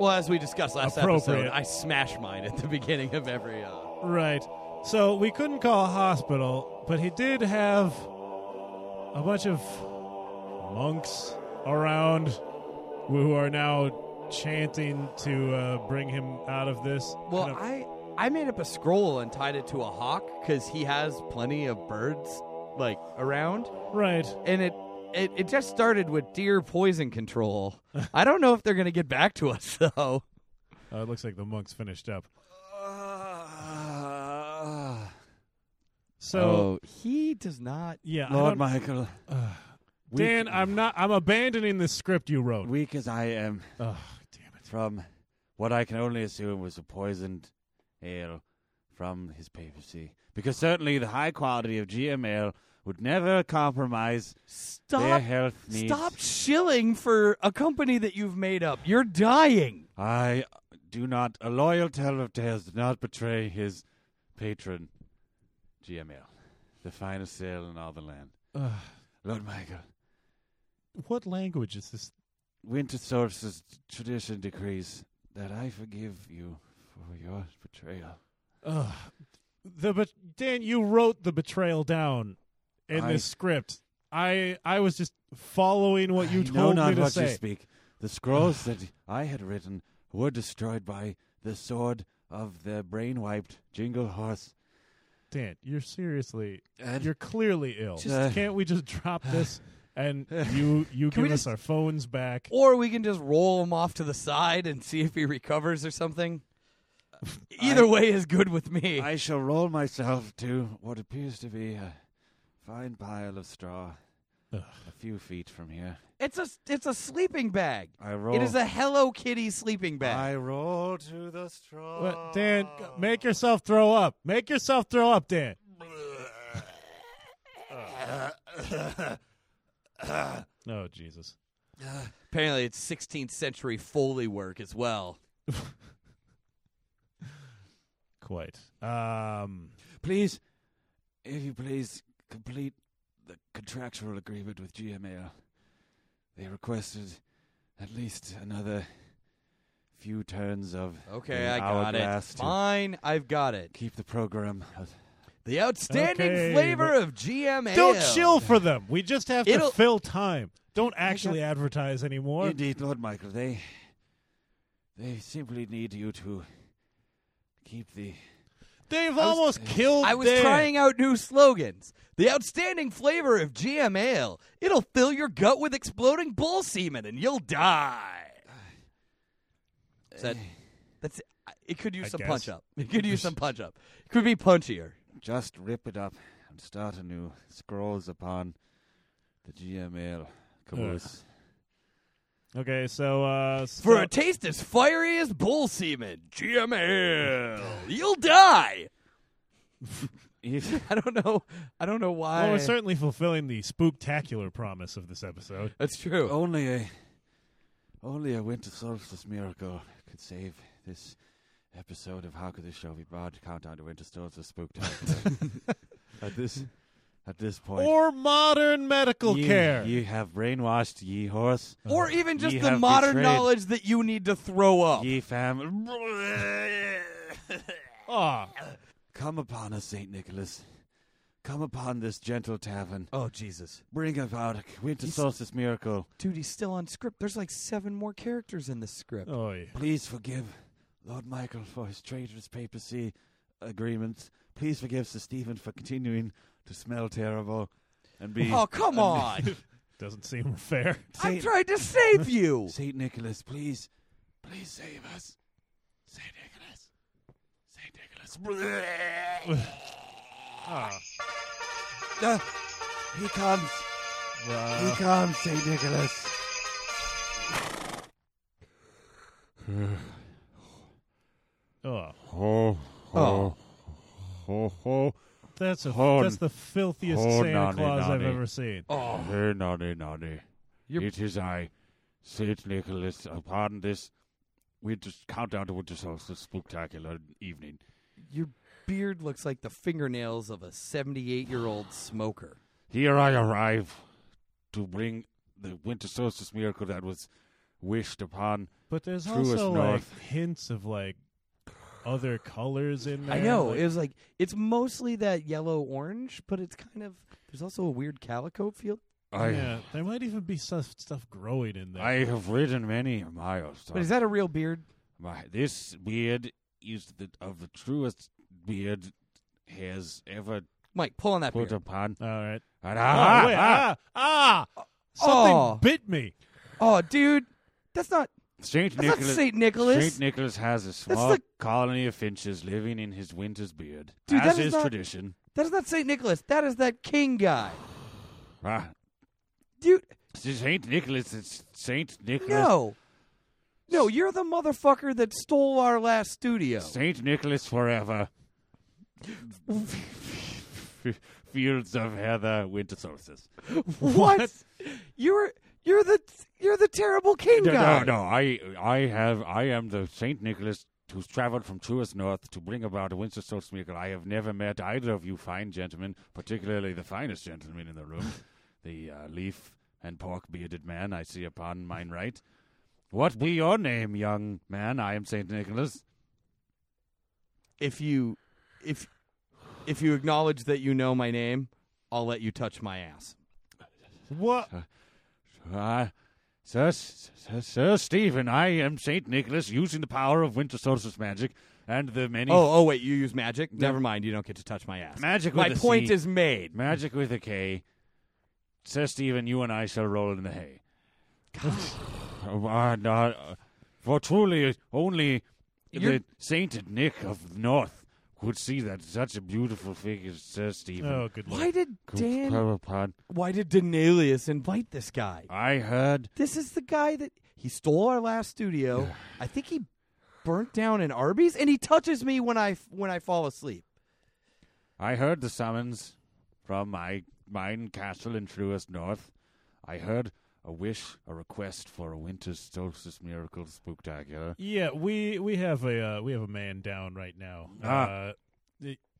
S2: Well, as we discussed last episode, I smash mine at the beginning of every. Uh,
S3: Right. So we couldn't call a hospital, but he did have a bunch of monks around who are now chanting to uh, bring him out of this.
S2: well,
S3: kind of-
S2: I I made up a scroll and tied it to a hawk because he has plenty of birds like around,
S3: Right.
S2: and it. It, it just started with deer poison control. I don't know if they're gonna get back to us though.
S3: Uh, it looks like the monks finished up. So
S2: oh, he does not.
S3: yeah,
S1: Lord Michael,
S3: Dan, I'm not. I'm abandoning the script you wrote.
S1: weak as I am,
S3: Oh, damn it.
S1: from what I can only assume was a poisoned ale from his papacy. Because certainly the high quality of GM ale would never compromise their
S2: Stop!
S1: health needs.
S2: Stop shilling for a company that you've made up. You're dying.
S1: I do not, a loyal teller of tales did not betray his patron, GML, the finest ale in all the land.
S3: Ugh.
S1: Lord Michael,
S3: what language is this?
S1: Winter Solstice tradition decrees that I forgive you for your betrayal.
S3: Ugh. The but Dan, you wrote the betrayal down in
S1: I-
S3: this script. I I was just following what you
S1: I
S3: told
S1: know not
S3: me to
S1: what
S3: say.
S1: you speak. The scrolls that I had written were destroyed by the sword of the brain-wiped Jingle Horse.
S3: Dan, you're seriously
S1: And
S3: you're clearly ill.
S1: Just- uh,
S3: Can't we just drop this and you you
S2: Can
S3: give us
S2: just-
S3: our phones back?
S2: Or we can just roll him off to the side and see if he recovers or something. Either
S1: I-
S2: way is good with me.
S1: I shall roll myself to what appears to be a fine pile of straw
S3: Ugh.
S1: a few feet from here.
S2: it's a it's a sleeping bag.
S1: I roll.
S2: It is a Hello Kitty sleeping bag.
S1: I roll to the straw.
S3: What, Dan, make yourself throw up. Make yourself throw up, Dan. Oh Jesus.
S2: Apparently, it's 16th century Foley work as well.
S3: Quite. Um
S1: Please, if you please, complete the contractual agreement with GMAL. They requested at least another few turns of
S2: Okay,
S1: the
S2: I got it. Fine, I've got it.
S1: keep the program.
S2: The outstanding
S3: Okay,
S2: flavor
S3: but-
S2: of GM ale.
S3: Don't chill for them. We just have to
S2: It'll-
S3: fill time. Don't actually advertise anymore.
S1: Indeed, Lord Michael, they they simply need you to keep the
S3: They've
S2: was-
S3: almost killed me.
S2: I was
S3: Dan.
S2: trying out new slogans. The outstanding flavor of GM ale. It'll fill your gut with exploding bull semen and you'll die. Is that that's it could use
S3: I
S2: some
S3: guess.
S2: punch up. It could use some punch up. It could be punchier.
S1: just rip it up and start anew. Scrolls upon the GML caboose.
S3: Okay, so uh
S2: For
S3: so-
S2: a taste as fiery as bull semen, GM ale. You'll die. I don't know. I don't know why.
S3: well, we're certainly fulfilling the spooktacular promise of this episode.
S2: That's true.
S1: only a only a winter solstice miracle could save this episode of How Could This Show Be Brought? Countdown to Winter Solstice Spooktacular. at this at this point,
S3: Or modern medical
S1: ye,
S3: care.
S1: You have brainwashed ye horse,
S2: Or even just
S1: Ye
S2: the modern
S1: betrayed-
S2: knowledge that you need to throw up.
S1: ye fam.
S3: Ah,
S1: Come upon us, Saint Nicholas. Come upon this gentle tavern.
S2: Oh Jesus,
S1: Bring about a winter
S2: He's-
S1: solstice miracle.
S2: dude, he's still on script. There's like seven more characters in this script.
S3: oh yeah.
S1: Please forgive Lord Michael for his traitorous papacy agreements. Please forgive Sir Stephen for continuing to smell terrible and be.
S2: Oh come
S1: and-
S2: on!
S3: Doesn't seem fair.
S2: I'm
S1: Saint,
S2: trying to save you.
S1: Saint Nicholas, please, please save us. Saint Nicholas, Saint Nicholas.
S3: Ah.
S1: Ah, he comes, he
S3: Well,
S1: comes, Saint Nicholas.
S3: oh,
S1: Oh,
S2: Oh.
S1: ho, ho.
S3: that's a that's the filthiest
S1: oh,
S3: Santa
S1: naughty,
S3: Claus I've ever seen.
S2: Oh,
S1: Hey, naughty, naughty.
S2: You're-
S1: It is I, Saint Nicholas. Upon this, we just count down to winter solstice spectacular evening.
S2: your beard looks like the fingernails of a 78 year old smoker.
S1: Here I arrive to bring the winter solstice miracle that was wished upon.
S3: But there's
S1: Truest
S3: also like hints of like other colors in there.
S2: I know
S3: like-
S2: it was like it's mostly that yellow orange, but it's kind of there's also a weird calico feel.
S1: I,
S3: yeah, there might even be stuff stuff growing in there.
S1: I have ridden many miles.
S2: But is that a real beard?
S1: My, this beard is the of the truest beard has ever
S2: Mike, pull on that
S1: put
S2: beard.
S1: upon.
S3: All right.
S1: And
S3: Ah,
S1: ah,
S3: wait,
S1: ah,
S3: ah, ah! Something
S2: Oh.
S3: bit me.
S2: Oh, dude, that's not
S1: Saint
S2: that's
S1: Nicholas.
S2: Saint Nicholas.
S1: Saint Nicholas has a small
S2: the-
S1: colony of finches living in his winter's beard,
S2: Dude,
S1: as
S2: that is not-
S1: tradition.
S2: that is not Saint Nicholas. That is that king guy.
S1: Ah,
S2: Dude,
S1: Saint Nicholas. It's Saint Nicholas.
S2: no. No, you're the motherfucker that stole our last studio.
S1: Saint Nicholas forever. Fields of heather, winter solstice.
S2: What? You're you're the you're the terrible king
S1: No,
S2: guy.
S1: no, no. I, I have, I am the Saint Nicholas who's traveled from truest north to bring about a winter solstice miracle. I have never met either of you fine gentlemen, particularly the finest gentleman in the room, the uh, leaf and pork bearded man I see upon mine right. What be your name, young man? I am Saint Nicholas.
S2: If you if if you acknowledge that you know my name, I'll let you touch my ass.
S3: What?
S1: Uh, Sir, Sir, Sir Stephen, I am Saint Nicholas, using the power of winter solstice magic and the many
S2: Oh, oh wait, you use magic? Never mind, you don't get to touch my ass.
S1: magic.
S2: my
S1: a
S2: point
S1: C.
S2: is made.
S1: Magic with a K. Sir Stephen, you and I shall roll in the hay. Uh, uh, uh, for truly only
S2: You're-
S1: the sainted Nick of North could see that such a beautiful figure, Sir Stephen.
S3: Oh, good lord.
S2: Why did
S1: could
S2: Dan
S1: come upon.
S2: why did Danelius invite this guy?
S1: I heard
S2: This is the guy that he stole our last studio. I think he burnt down an Arby's and he touches me when I when I fall asleep.
S1: I heard the summons from my mine castle in truest north. I heard a wish, a request for a winter solstice miracle spooktacular.
S3: Yeah, we we have a uh, we have a man down right now.
S1: Ah.
S3: Uh,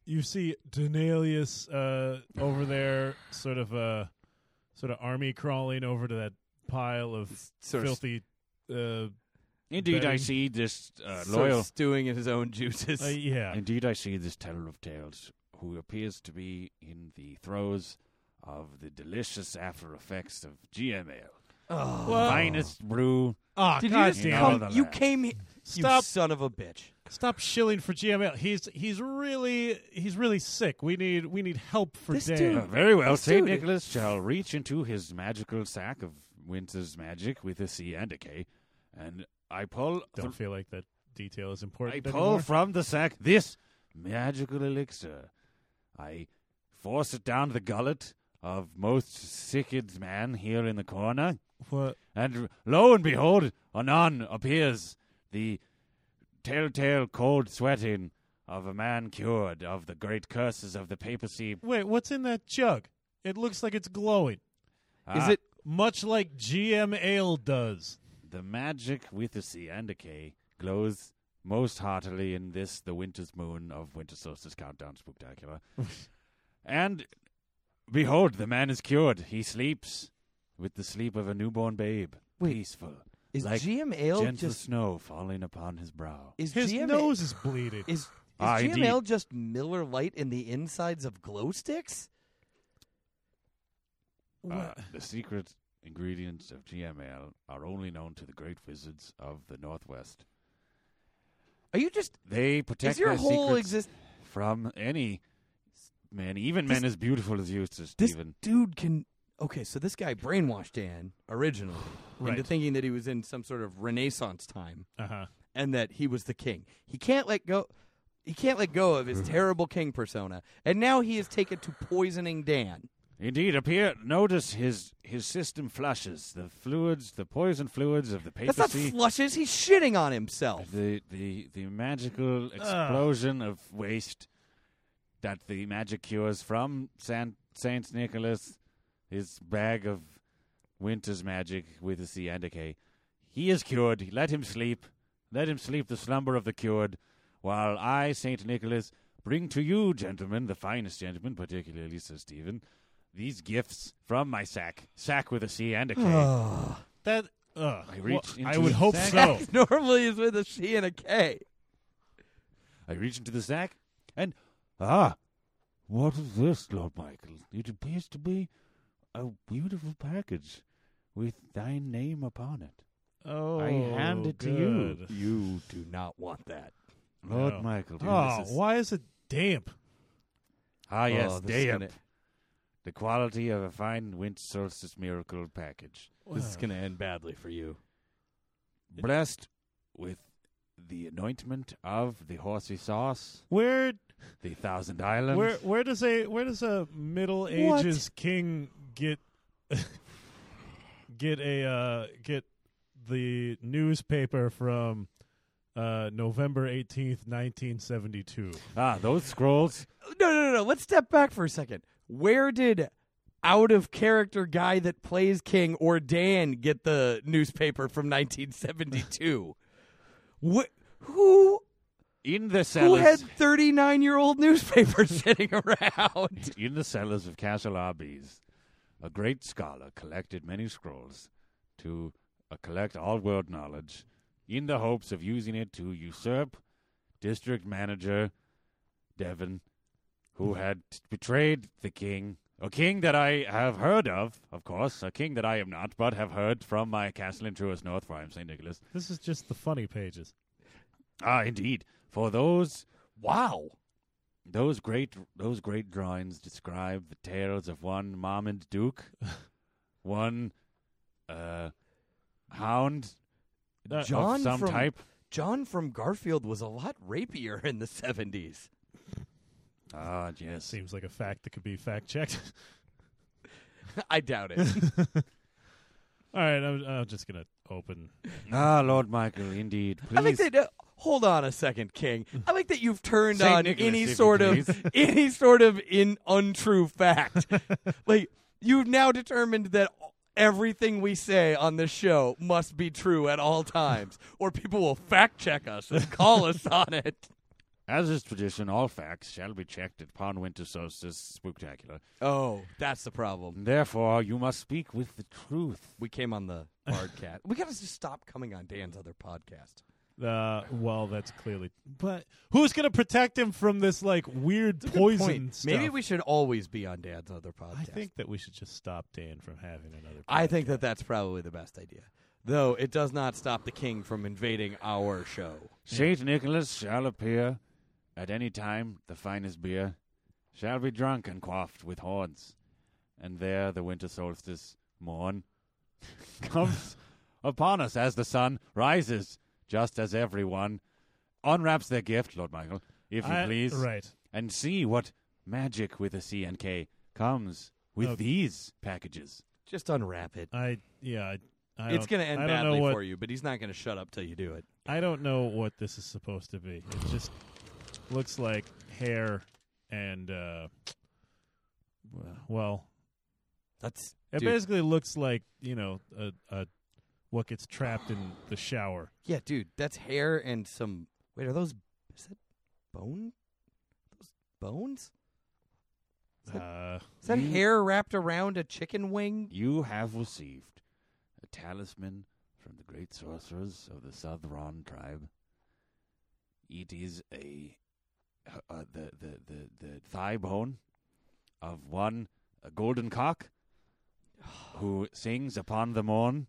S3: you see Denalius uh, over there, sort of uh, sort of army crawling over to that pile of
S2: Sort of,
S3: filthy. Uh,
S1: Indeed, I see this uh, loyal.
S2: of stewing in his own juices.
S3: uh, yeah,
S1: Indeed, I see this teller of tales who appears to be in the throes of the delicious after effects of GM ale.
S2: oh.
S3: Well-
S1: Finest brew.
S3: Ah,
S2: Did
S3: God
S2: you just come?
S1: it.
S2: You came. he- You
S3: Stop.
S2: son of a bitch.
S3: Stop shilling for GML. He's he's really he's really sick. We need we need help for
S2: This
S3: Dan.
S2: dude-
S1: Uh, very well,
S2: Let's
S1: St.
S2: do.
S1: Nicholas shall reach into his magical sack of winter's magic with a C and a K, and I pull
S3: Don't feel like that detail is important
S1: I pull from the sack this magical elixir. I force it down the gullet of most sicked man here in the corner,
S3: what?
S1: and lo and behold, anon appears the telltale cold sweating of a man cured of the great curses of the papacy.
S3: Wait, what's in that jug? It looks like it's glowing,
S2: Is
S1: Ah,
S2: it?
S3: much like GM Ale does.
S1: the magic with a C and a K glows most heartily in this, the winter's moon of Winter Solstice Countdown Spooktacular. and behold, the man is cured. He sleeps with the sleep of a newborn babe,
S2: Wait,
S1: peaceful,
S2: Is
S1: like
S2: GM Ale
S1: gentle
S2: just?
S1: snow falling upon his brow.
S2: Is
S3: His
S2: GM
S3: nose is bleeding.
S2: Is, is
S1: Ah,
S2: GM
S1: indeed.
S2: Ale just Miller Lite in the insides of glow sticks?
S1: Uh, the secret ingredients of GML are only known to the great wizards of the Northwest.
S2: Are you just?
S1: They protect
S2: Is your
S1: their
S2: whole
S1: secrets
S2: exist?
S1: from any man, even
S2: This-
S1: men as beautiful as you, Sir
S2: This dude can. Okay, so this guy brainwashed Dan originally into thinking that he was in some sort of Renaissance time
S3: Uh huh.
S2: and that he was the king. He can't let go. He can't let go of his terrible king persona, and now he is taken to poisoning Dan.
S1: Indeed, appear notice his his system flushes the fluids, the poison fluids of the papacy.
S2: That's not flushes. He's shitting on himself.
S1: the the the magical explosion of waste that the magic cures from Saint Saint Nicholas, his bag of winter's magic with a C and a K. He is cured. Let him sleep. Let him sleep the slumber of the cured, while I, Saint Nicholas, bring to you, gentlemen, the finest gentlemen, particularly Sir Stephen, these gifts from my sack. Sack with a C and a K.
S3: That. Uh,
S1: I reached
S3: I
S1: into
S3: would
S1: the
S3: hope
S1: sack.
S3: so.
S2: Normally is with a C and a K.
S1: I reach into the sack, and ah, what is this, Lord Michael? It appears to be a beautiful package with thy name upon it.
S3: Oh,
S1: I hand it to you.
S2: You do not want that.
S1: Lord
S3: No.
S1: Michael, dear,
S3: Oh,
S1: this is-
S3: why is it damp?
S1: Ah, yes,
S2: Oh, this is
S1: damp.
S2: gonna-
S1: The quality of a fine winter solstice miracle package.
S2: This is going to end badly for you.
S1: Blessed with the anointment of the horsey sauce,
S3: Where
S1: the Thousand Islands.
S3: where where does a where does a Middle
S2: What?
S3: Ages king get get a uh, get the newspaper from uh, November eighteenth, nineteen seventy two?
S1: ah, those scrolls.
S2: No, no, no, no. Let's step back for a second. Where did out of character guy that plays King or Dan get the newspaper from 1972? what? Who?
S1: In the cellars.
S2: Who
S1: cellars,
S2: had 39 year old newspapers sitting around?
S1: in the cellars of Castle Arby's, a great scholar collected many scrolls to uh, collect all world knowledge, in the hopes of using it to usurp district manager Devon, who had betrayed the king. A king that I have heard of, of course, a king that I am not, but have heard from my castle in Truest North, where I am St. Nicholas.
S3: This is just the funny pages.
S1: Ah, indeed. For those
S2: Wow.
S1: Those great those great drawings describe the tales of one Marmaduke, one uh, hound
S3: Uh,
S2: John
S1: some
S2: from
S1: type.
S2: Jon from Garfield was a lot rapier in the 70s.
S1: Ah, yes.
S3: Seems like a fact that could be fact checked.
S2: I doubt it.
S3: All right, I'm, I'm just gonna open.
S1: Ah, Lord Michael, indeed. Please.
S2: I like that. Uh, hold on a second, King. I like that you've turned
S1: Saint
S2: on
S1: Nicholas,
S2: any sort of any sort of in untrue fact. like you've now determined that everything we say on this show must be true at all times, or people will fact check us and call us on it.
S1: As is tradition, all facts shall be checked upon winter solstice spooktacular.
S2: Oh, that's the problem.
S1: Therefore, you must speak with the truth.
S2: We came on the Bardcat. we gotta just stop coming on Dan's other podcast.
S3: Uh, well, that's clearly. But who's gonna protect him from this like weird poison stuff?
S2: Maybe we should always be on Dad's other podcast.
S3: I think that we should just stop Dan from having another.
S2: I think that that's probably the best idea. Though it does not stop the king from invading our show.
S1: Saint Nicholas shall appear at any time. The finest beer shall be drunk and quaffed with horns, and there the winter solstice morn comes upon us as the sun rises, just as everyone unwraps their gift, Lord Michael, if you
S3: I-
S1: please,
S3: Right.
S1: and see what magic with a C and K comes with
S3: Okay.
S1: these packages.
S2: Just unwrap it.
S3: I yeah. I, I
S2: it's going to end badly
S3: what,
S2: for you, but he's not going to shut up till you do it.
S3: I don't know what this is supposed to be. It just looks like hair and uh, well,
S2: That's
S3: it
S2: Dude.
S3: basically looks like you know a, a what gets trapped in the shower.
S2: yeah, dude. That's hair and some. Wait, are those? Is that bone? Those bones? Is that-
S3: Uh,
S2: Is that
S1: You-
S2: hair wrapped around a chicken wing?
S1: You have received a talisman from the great sorcerers of the Southron tribe. It is a uh, uh, the, the the the thigh bone of one a golden cock who sings upon the morn.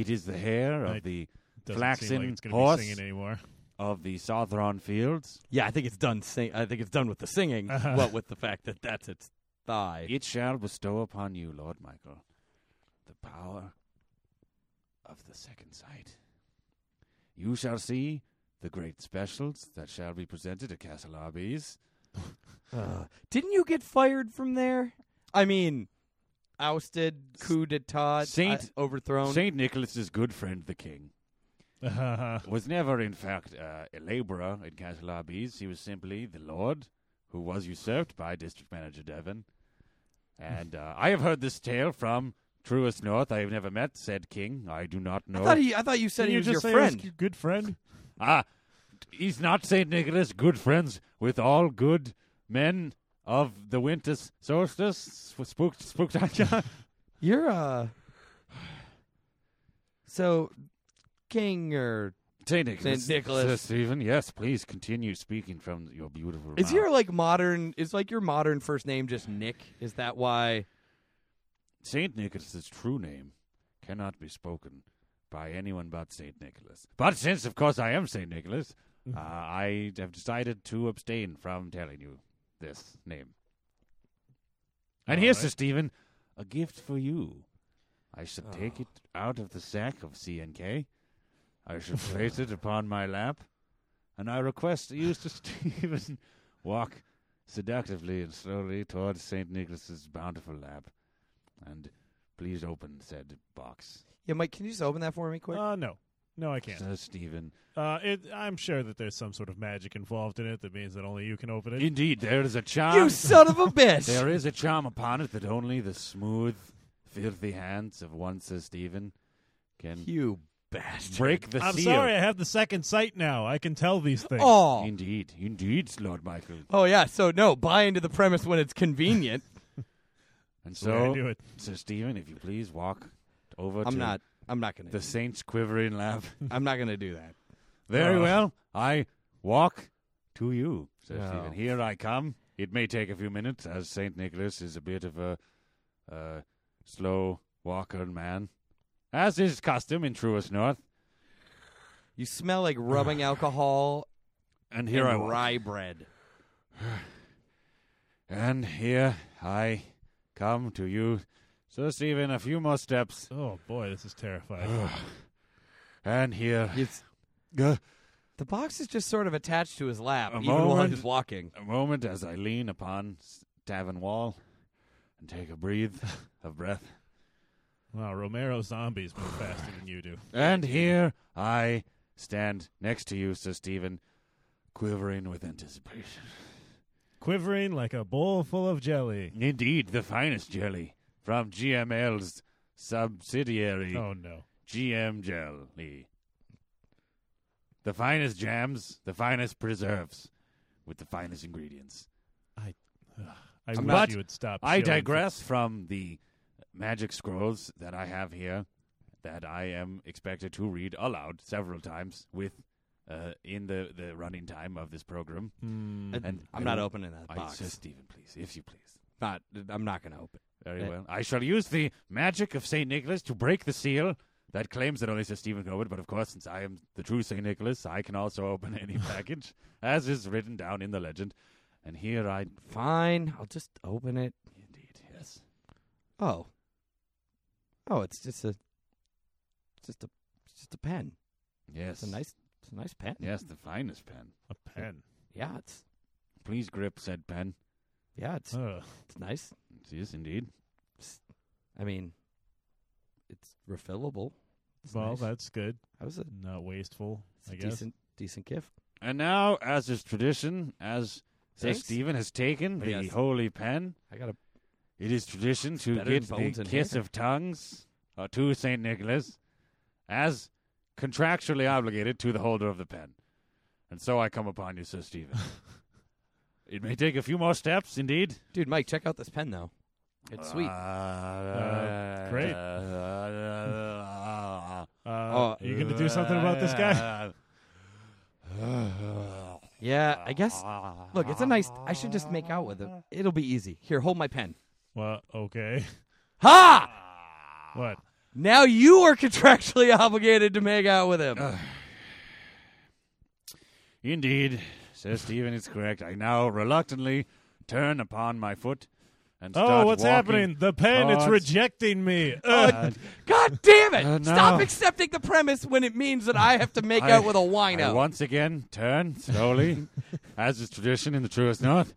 S1: It is the hair of
S3: I-
S1: the Flaxen
S3: like gonna
S1: horse.
S3: be singing anymore.
S1: of the Southron fields.
S2: Yeah, I think it's done. Sing- I think it's done with the singing.
S3: Uh-huh.
S2: What with the fact that that's its thigh?
S1: It shall bestow upon you, Lord Michael, the power of the second sight. You shall see the great specials that shall be presented at Castle Arby's.
S2: Uh, didn't you get fired from there? I mean, ousted, coup d'état,
S1: Saint-
S2: uh, overthrown.
S1: Saint Nicholas's good friend, the king, was never, in fact, uh, a laborer in Castle Arby's. He was simply the lord who was usurped by District Manager Devon. And uh, I have heard this tale from Truest North. I have never met said king. I do not know.
S2: I thought he. I thought you said
S3: Didn't
S2: he
S3: you
S2: was
S3: just
S2: your
S3: say it was
S2: friend.
S3: your good friend?
S1: Ah, he's not Saint Nicholas. Good friends with all good men of the winter solstice. Spooked, spooked spooktacular.
S2: You're uh. So, King or
S1: Saint Nicholas.
S2: Saint Nicholas.
S1: Sir Stephen, yes, please continue speaking from your beautiful.
S2: is
S1: mouth.
S2: your like modern? Is like your modern first name just Nick? Is that why?
S1: Saint Nicholas's true name cannot be spoken by anyone but Saint Nicholas. But since, of course, I am Saint Nicholas, uh, I have decided to abstain from telling you this name. And
S3: All
S1: here's
S3: right.
S1: Sir Stephen, a gift for you. I shall take
S2: Oh.
S1: it out of the sack of CNK. I shall place it upon my lap, and I request you, Sir Stephen, walk seductively and slowly towards St. Nicholas's bountiful lap, and please open said box.
S2: Yeah, Mike, can you just open that for me quick?
S3: Uh, no, no, I can't.
S1: Sir Stephen.
S3: Uh, it, I'm sure that there's some sort of magic involved in it that means that only you can open it.
S1: Indeed, there is a charm.
S2: you son of a bitch!
S1: There is a charm upon it that only the smooth, filthy hands of one Sir Stephen can
S2: you bastard.
S1: break the
S3: I'm
S1: seal.
S3: sorry, I have the second sight now. I can tell these things.
S2: Oh.
S1: Indeed, indeed, Lord Michael.
S2: Oh yeah, so no, buy into the premise when it's convenient.
S1: And
S3: the way I
S1: so,
S3: do it.
S1: Sir Stephen, if you please walk over
S2: I'm
S1: to
S2: not. I'm not gonna.
S1: the Saint's quivering lap.
S2: I'm not gonna do that.
S1: Very
S3: Uh.
S1: well. I walk to you, Sir
S2: Oh.
S1: Stephen. Here I come. It may take a few minutes, as Saint Nicholas is a bit of a uh, slow walker man, as is custom in truest North.
S2: You smell like rubbing alcohol
S1: And here
S2: and
S1: I walk.
S2: rye bread.
S1: And here I come to you, Sir Stephen. A few more steps,
S3: Oh boy, this is terrifying.
S1: and here
S2: It's,
S1: uh,
S2: the box is just sort of attached to his lap,
S1: A
S2: even while he's walking.
S1: a moment as I lean upon s- tavern wall and take a breathe of breath.
S3: wow, Romero zombies move faster than you do.
S1: And here I stand next to you, Sir Stephen, quivering with anticipation.
S3: Quivering like a bowl full of jelly.
S1: Indeed, the finest jelly from GML's subsidiary,
S3: Oh no.
S1: GM Jelly. The finest jams, the finest preserves, with the finest ingredients.
S3: I
S2: I'm
S3: wish
S1: not-
S3: you would stop.
S1: I
S3: showing
S1: digress from the magic scrolls that I have here, that I am expected to read aloud several times with uh, in the, the running time of this program.
S3: Hmm.
S2: And
S1: And
S2: I'm
S1: I
S2: not opening that
S1: I
S2: box.
S1: Sir Stephen, please, if you please.
S2: not. I'm not gonna open.
S1: Very
S2: Eh.
S1: well. I shall use the magic of Saint Nicholas to break the seal that claims that only Sir Stephen can open. But of course, since I am the true Saint Nicholas, I can also open any package, as is written down in the legend. And here I,
S2: Fine, I'll just open it.
S1: indeed, yes,
S2: Oh. Oh, it's just a. It's just a. It's just a pen.
S1: yes,
S2: It's a nice. It's a nice pen.
S1: yes, the finest pen.
S3: a pen.
S2: Yeah, it's.
S1: Please grip said pen.
S2: Yeah, it's.
S3: Ugh.
S2: It's nice.
S1: It is indeed.
S2: I mean, it's refillable. It's
S3: well,
S2: nice.
S3: that's good.
S2: that was a,
S3: Not wasteful,
S2: it's
S3: I guess.
S2: decent, decent gift.
S1: And now, as is tradition, as Sir
S2: Thanks.
S1: Stephen has taken the
S2: yes.
S1: holy pen,
S2: I got a.
S1: it is tradition to
S2: better
S1: get
S2: than
S1: the
S2: and
S1: kiss
S2: hair.
S1: of tongues uh, to Saint Nicholas, as contractually obligated to the holder of the pen. And so I come upon you, Sir Stephen. it may take a few more steps, indeed.
S2: Dude, Mike, check out this pen though. It's sweet.
S1: Uh,
S3: great.
S1: uh,
S3: Uh,
S2: Oh.
S3: are you going to do something about this guy?
S2: yeah, I guess. Look, it's a nice. I should just make out with it. It'll be easy. Here, hold my pen.
S3: Well, okay.
S2: Ha!
S3: What?
S2: Now you are contractually obligated to make out with him.
S1: Indeed, Sir Stephen is correct. I now reluctantly turn upon my foot and start
S3: Oh, what's
S1: walking
S3: happening? The pen, it's
S1: towards-
S3: rejecting me.
S2: Oh,
S3: Ugh.
S2: God damn it!
S1: Uh, no.
S2: Stop accepting the premise when it means that I have to make
S1: I-
S2: out with a
S1: I
S2: wino.
S1: once again turn slowly, as is tradition in the truest north,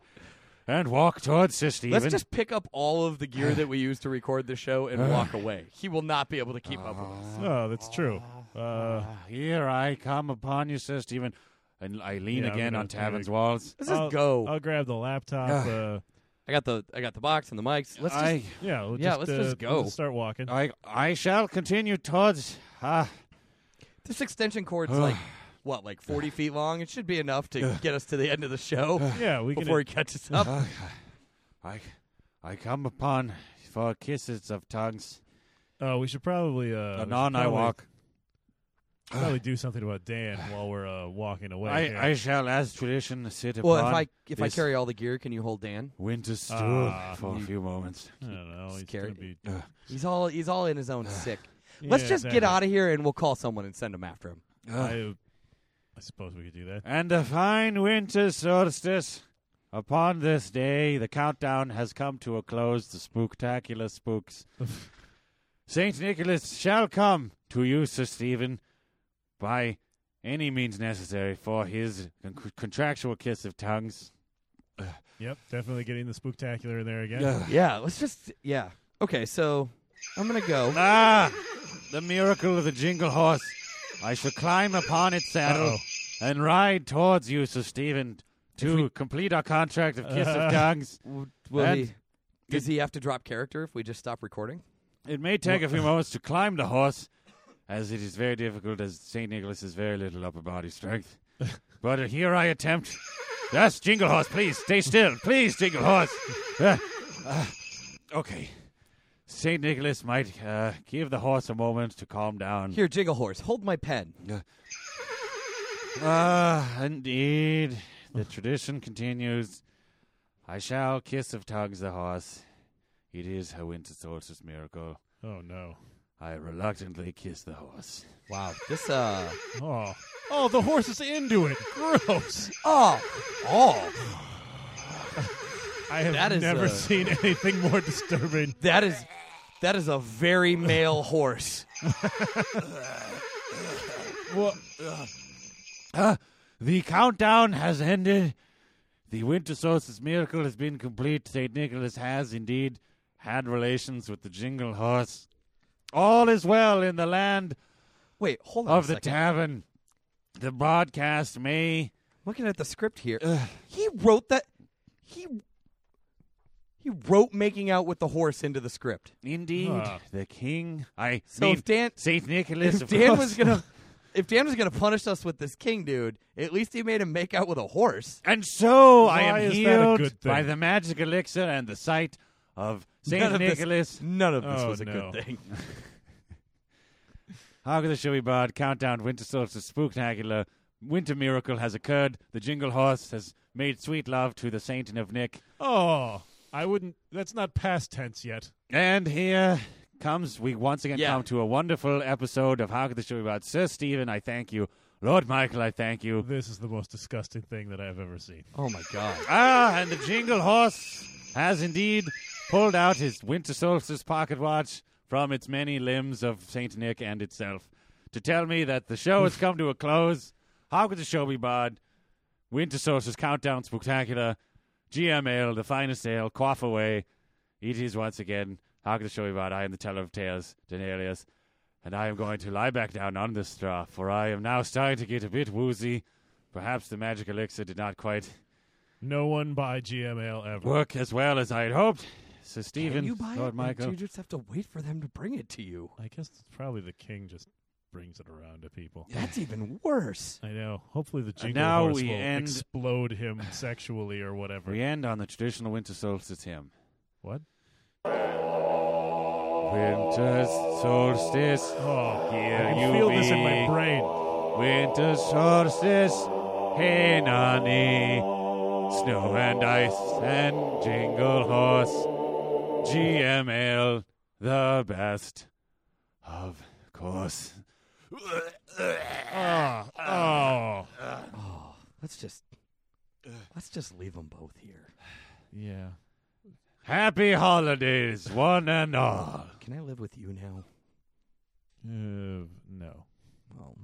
S1: and walk towards Sir Stephen.
S2: Let's just pick up all of the gear that we use to record the show and walk away. He will not be able to keep up with us.
S3: oh, that's true. Uh,
S1: Here I come upon you, Sir Stephen, and I lean
S3: Yeah, I'm
S1: again
S3: gonna-
S1: on
S3: I'm
S1: Tavern's walls.
S2: Let's just
S3: I'll,
S2: go.
S3: I'll grab the laptop.
S1: Ah.
S3: uh,
S2: I got the I got the box and the mics. Let's just
S1: I,
S3: yeah, we'll
S2: Yeah,
S3: just,
S2: let's
S3: uh,
S2: just
S3: we'll
S2: go.
S3: start walking.
S1: I, I shall continue towards. Ah,
S2: this extension cord's like what, like forty feet long? It should be enough to get us to the end of the show
S3: yeah, we can.
S2: before he catches up.
S1: ah, I, I come upon for kisses of tongues.
S3: Oh, we should probably. Uh, we should
S1: Anon I
S3: probably-
S1: walk.
S3: Probably do something about Dan while we're uh, walking away. here.
S1: I, I shall, as tradition, sit
S2: Well,
S1: upon
S2: if I if I
S1: this-
S2: carry all the gear, can you hold Dan?
S1: winter stool
S3: Ah.
S1: for a few moments.
S3: I don't know. He's
S2: Scary.
S3: gonna be.
S1: Uh,
S2: He's all he's all in his own sick. Let's
S3: Yeah,
S2: just get out of here and we'll call someone and send him after him.
S1: uh,
S3: I, I suppose we could do that.
S1: And a fine winter solstice. Upon this day, the countdown has come to a close. The spooktacular spooks. Saint Nicholas shall come to you, Sir Stephen, by any means necessary for his con- contractual kiss of tongues.
S3: Yep, definitely getting the spooktacular in there again.
S1: Ugh.
S2: Yeah, let's just yeah. Okay, so I'm gonna go.
S1: Ah, the miracle of the jingle horse. I shall climb upon its saddle
S3: Uh-oh.
S1: and ride towards you, Sir Stephen, to complete our contract of kiss
S3: Uh.
S1: of tongues.
S2: Will he? Does he have to drop character if we just stop recording?
S1: It may take a few moments to climb the horse, as it is very difficult, as St. Nicholas has very little upper body strength. but uh, here I attempt. Yes, Jingle Horse, please, stay still. Please, Jingle Horse. Uh, uh, okay. St. Nicholas might uh, give the horse a moment to calm down.
S2: Here, Jingle Horse, hold my pen.
S1: Ah, indeed. The tradition continues. I shall kiss of tongues the horse. It is a winter solstice miracle.
S3: Oh no.
S1: I reluctantly kiss the horse.
S2: Wow, this uh
S3: Oh. Oh, the horse is into it. Gross.
S2: oh oh
S3: I have
S2: That is,
S3: never
S2: uh,
S3: seen anything more disturbing.
S2: that is that is a very male horse.
S3: Well,
S1: Ah, the countdown has ended. The winter solstice miracle has been complete. St. Nicholas has indeed had relations with the jingle horse. All is well in the land
S2: Wait, hold on
S1: of
S2: a
S1: the
S2: second.
S1: tavern. The broadcast may.
S2: Looking at the script here, he wrote that he he wrote making out with the horse into the script.
S1: Indeed,
S3: Ah.
S1: the king. I
S2: So
S1: mean,
S2: if Dan
S1: Saint Nicholas.
S2: if
S1: of
S2: Dan
S1: course.
S2: was gonna if Dan was gonna punish us with this king dude, at least he made him make out with a horse.
S1: and so I am
S3: is that a
S1: healed
S3: good
S1: by the magic elixir and the sight of Saint
S2: None of this-
S1: Nicholas.
S2: None of this
S3: Oh,
S2: was a
S3: no.
S2: good thing.
S1: How could the showy bard countdown winter solstice spooktacular? Winter miracle has occurred. The jingle horse has made sweet love to the Saint of Nick.
S3: oh, I wouldn't. That's not past tense yet.
S1: And here comes, we once again
S2: Yeah.
S1: come to a wonderful episode of How Could the Showy Bard? Sir Stephen, I thank you. Lord Michael, I thank you.
S3: This is the most disgusting thing that I've ever seen.
S2: Oh my god.
S1: Ah, and the jingle horse has indeed pulled out his winter solstice pocket watch from its many limbs of Saint Nick and itself to tell me that the show has come to a close. How could the show be bad? Winter solstice countdown spectacular. GML, the finest ale, quaff away. It is once again. How could the show be bad? I am the teller of tales, Denalius, and I am going to lie back down on this straw, for I am now starting to get a bit woozy. Perhaps the magic elixir did not quite
S3: No one buy GML ever.
S1: work as well as I had hoped. So, Stephen,
S2: Can you buy
S1: Lord
S2: it?
S1: Michael,
S2: You just have to wait for them to bring it to you.
S3: I guess it's probably the king just brings it around to people.
S2: That's even worse.
S3: I know. Hopefully the jingle
S1: now
S3: horse
S1: we
S3: will
S1: end-
S3: explode him sexually or whatever.
S1: we end on the traditional winter solstice hymn.
S3: What?
S1: Winter solstice,
S3: Oh,
S1: Here
S3: I can
S1: you
S3: feel this in my
S1: be.
S3: brain.
S1: winter solstice, hey nani, snow and ice and jingle horse, GML, the best, of course.
S3: Oh, oh.
S2: Oh, let's just let's just leave them both here.
S3: Yeah.
S1: Happy holidays, one and all.
S2: Can I live with you now?
S3: Uh, no.
S2: Well,